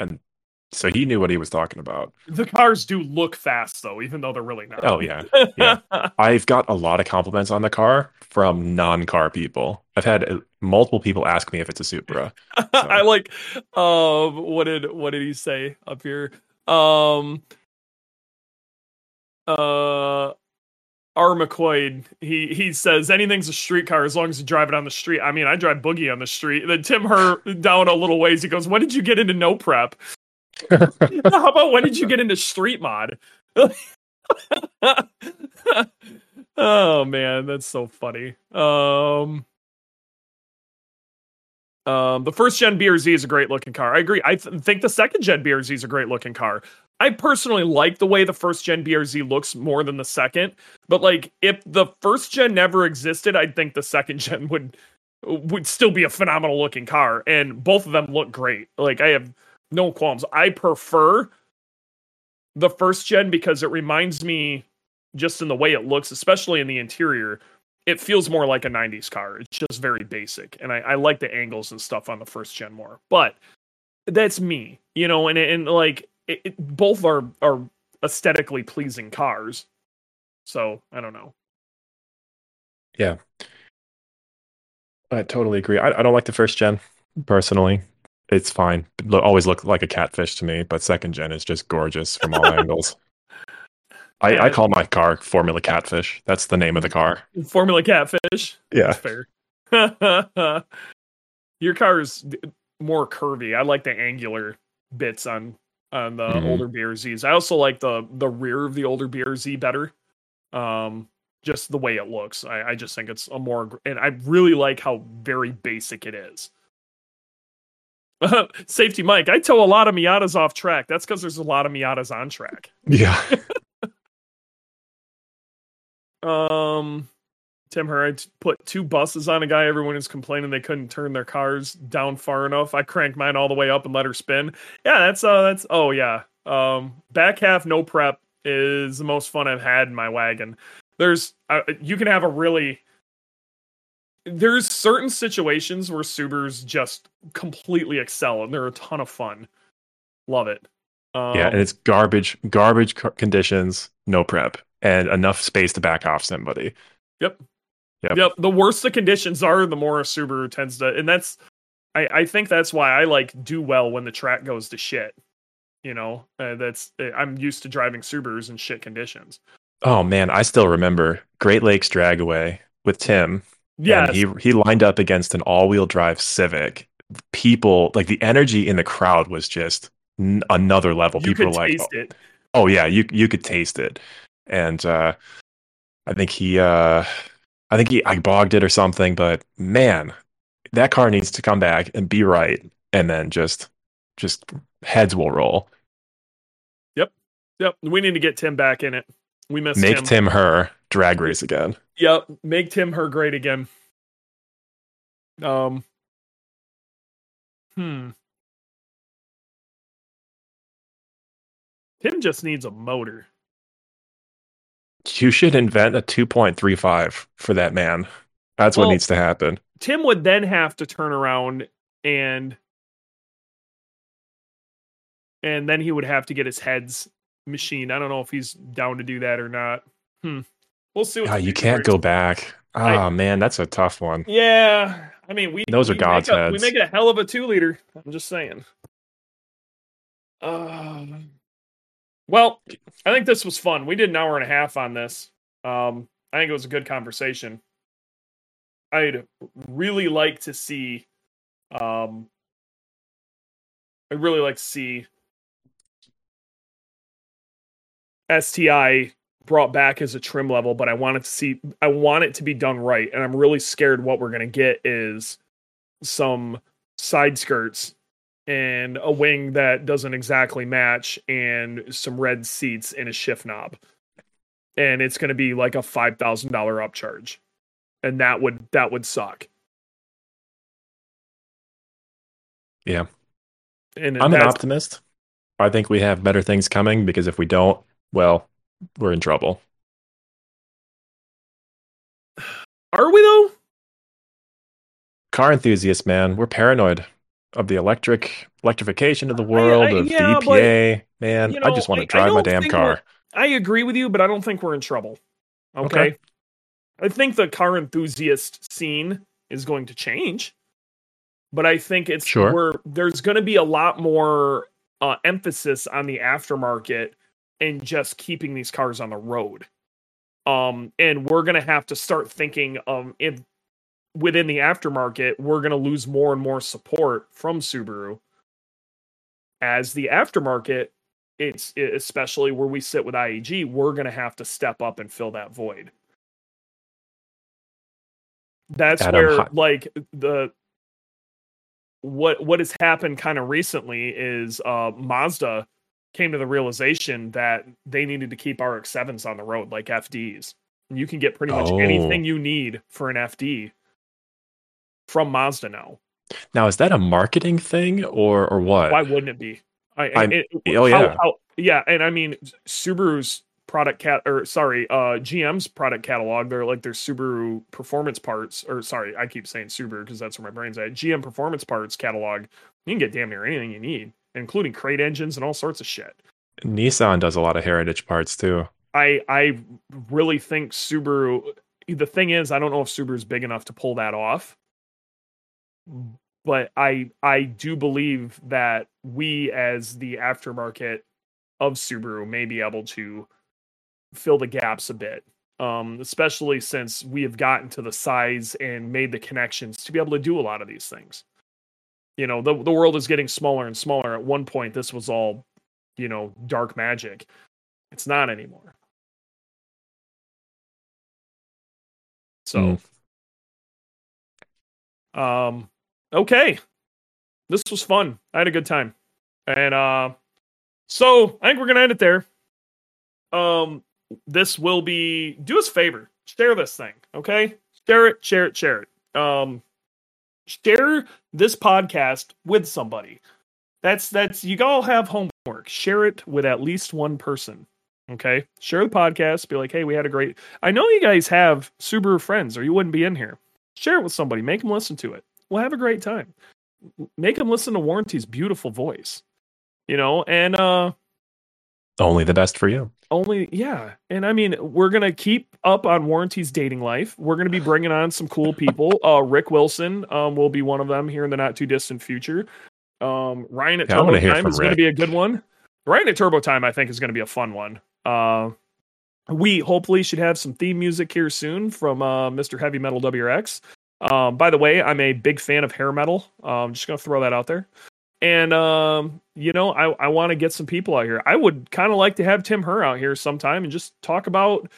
And so he knew what he was talking about. The cars do look fast, though, even though they're really not. Oh, yeah. yeah. (laughs) I've got a lot of compliments on the car from non car people. I've had uh, multiple people ask me if it's a Supra. (laughs) I like um what did what did he say up here? Um uh R. McQuaid, he he says anything's a street car as long as you drive it on the street. I mean, I drive boogie on the street. Then Tim Hurd down a little ways, he goes, When did you get into no prep? (laughs) How about when did you get into street mod? (laughs) oh man, that's so funny. Um um, the first gen BRZ is a great looking car. I agree. I th- think the second gen BRZ is a great looking car. I personally like the way the first gen BRZ looks more than the second. But like, if the first gen never existed, I think the second (laughs) gen would would still be a phenomenal looking car. And both of them look great. Like, I have no qualms. I prefer the first gen because it reminds me just in the way it looks, especially in the interior, it feels more like a 90s car. It's just very basic. And I, I like the angles and stuff on the first gen more. But that's me, you know, and and like it, it, both are are aesthetically pleasing cars. So I don't know. Yeah. I totally agree. I, I don't like the first gen personally. It's fine. It always looked like a catfish to me, but second gen is just gorgeous from all (laughs) angles. I, I call my car Formula Catfish. That's the name of the car. Formula Catfish. Yeah. That's fair. (laughs) Your car is more curvy. I like the angular bits on on the Mhm. older BRZs. I also like the the rear of the older BRZ better. Um, just the way it looks. I, I just think it's a more and I really like how very basic it is. (laughs) Safety Mike, I tow a lot of Miatas off track. That's because there's a lot of Miatas on track. Yeah. (laughs) Um, Tim Hurd put two buses on a guy. Everyone is complaining they couldn't turn their cars down far enough. I cranked mine all the way up and let her spin. Yeah, that's uh, that's oh yeah. Um, back half no prep is the most fun I've had in my wagon. There's uh, you can have a really there's certain situations where Subarus just completely excel and they're a ton of fun. Love it. Um, yeah, and it's garbage, garbage conditions, no prep, and enough space to back off somebody. Yep. Yep. Yep. The worse the conditions are, the more a Subaru tends to, and that's, I, I think that's why I like do well when the track goes to shit. You know, uh, that's I'm used to driving Subarus in shit conditions. Oh man, I still remember Great Lakes Dragaway with Tim. Yeah, he he lined up against an all-wheel drive Civic. People like the energy in the crowd was just n- another level. you People like, it. "Oh yeah, you you could taste it." And uh I think he uh I think he I bogged it or something, but man, that car needs to come back and be right and then just just heads will roll. Yep, yep, we need to get Tim back in it. We miss Make Tim. Tim her drag race again. Yep, make Tim her great again. Um. Hmm. Tim just needs a motor. You should invent a 2.35 for that man. That's what needs to happen. Tim would then have to turn around and and then he would have to get his heads machined. I don't know if he's down to do that or not. Hmm. We'll see. What Yeah, you can't go back. Oh I- man, that's a tough one. Yeah, I mean we Those are we make God's a- We make it a hell of a two liter. I'm just saying. Um, well, I think this was fun. We did an hour and a half on this. Um, I think it was a good conversation. I'd really like to see. Um, I'd really like to see STI brought back as a trim level, but I want it to see I want it to be done right. And I'm really scared what we're gonna get is some side skirts and a wing that doesn't exactly match and some red seats and a shift knob. And it's gonna be like a five thousand dollar upcharge. And that would that would suck. Yeah. And I'm an optimist. I think we have better things coming because if we don't, well, we're in trouble. Are we though? Car enthusiasts, man, we're paranoid of the electric electrification of the world, I- of yeah, the but, EPA. man, you I just want I- to I drive my damn car. I agree with you, but I don't think we're in trouble. Okay. Okay. I think the car enthusiast scene is going to change, but I think it's Sure. there's going to be a lot more uh, emphasis on the aftermarket and just keeping these cars on the road. Um, and we're going to have to start thinking um if within the aftermarket we're going to lose more and more support from Subaru as the aftermarket it's especially where we sit with IAG, we're going to have to step up and fill that void. That's Adam, where hi- like the what what has happened kind of recently is uh Mazda came to the realization that they needed to keep RX-7s on the road like FDs. And you can get pretty much Oh. anything you need for an FD from Mazda now. Now, is that a marketing thing or or what? Why wouldn't it be? I, it- oh, how- yeah. how- yeah, and I mean Subaru's product cat or sorry, uh GM's product catalog, they're like their Subaru performance parts, or sorry, I keep saying Subaru because that's where my brain's at. GM performance parts catalog, you can get damn near anything you need, including crate engines and all sorts of shit. Nissan does a lot of heritage parts too. I I really think Subaru. The thing is, I don't know if Subaru's big enough to pull that off. But I I do believe that we, as the aftermarket of Subaru, may be able to fill the gaps a bit. Um, especially since we have gotten to the size and made the connections to be able to do a lot of these things. You know, the the world is getting smaller and smaller. At one point, this was all, you know, dark magic. It's not anymore. So, um, okay, this was fun. I had a good time, and uh, so I think we're gonna end it there. Um, this will be. Do us a favor, share this thing, okay? Share it, share it, share it. Um, share this podcast with somebody. That's that's you all have homework. Share it with at least one person. Okay. Share the podcast. Be like, hey, we had a great. I know you guys have Subaru friends, or you wouldn't be in here. Share it with somebody. Make them listen to it. We'll have a great time. Make them listen to Warranty's beautiful voice. You know, and uh Only the best for you. only yeah. And i mean we're gonna keep up on warranty's dating life. We're gonna be bringing on some cool people. Uh rick wilson um will be one of them here in the not too distant future. Um ryan at Yeah, turbo time is gonna be a good one. Ryan at turbo time i think is gonna be a fun one. Uh we hopefully should have some theme music here soon from uh mr heavy metal wrx um by the way i'm a big fan of hair metal. I'm um just gonna throw that out there and um, you know, I, I want to get some people out here. I would kind of like to have Tim Hurd out here sometime and just talk about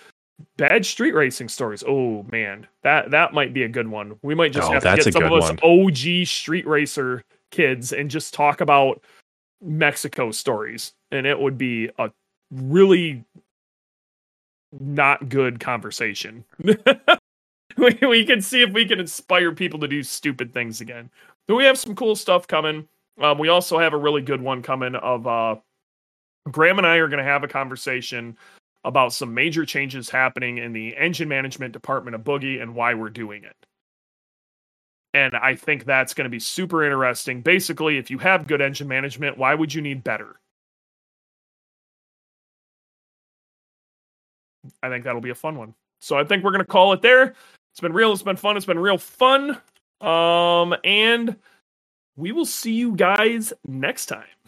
bad street racing stories. Oh man, that that might be a good one. We might just Oh, have to get some of us one. OG street racer kids and just talk about Mexico stories, and it would be a really not good conversation. (laughs) we, we can see if we can inspire people to do stupid things again. But we have some cool stuff coming. Um, we also have a really good one coming of uh, Graham and I are going to have a conversation about some major changes happening in the engine management department of Boogie and why we're doing it. And I think that's going to be super interesting. Basically, if you have good engine management, why would you need better? I think that'll be a fun one. So I think we're going to call it there. It's been real. It's been fun. It's been real fun. Um, and we will see you guys next time.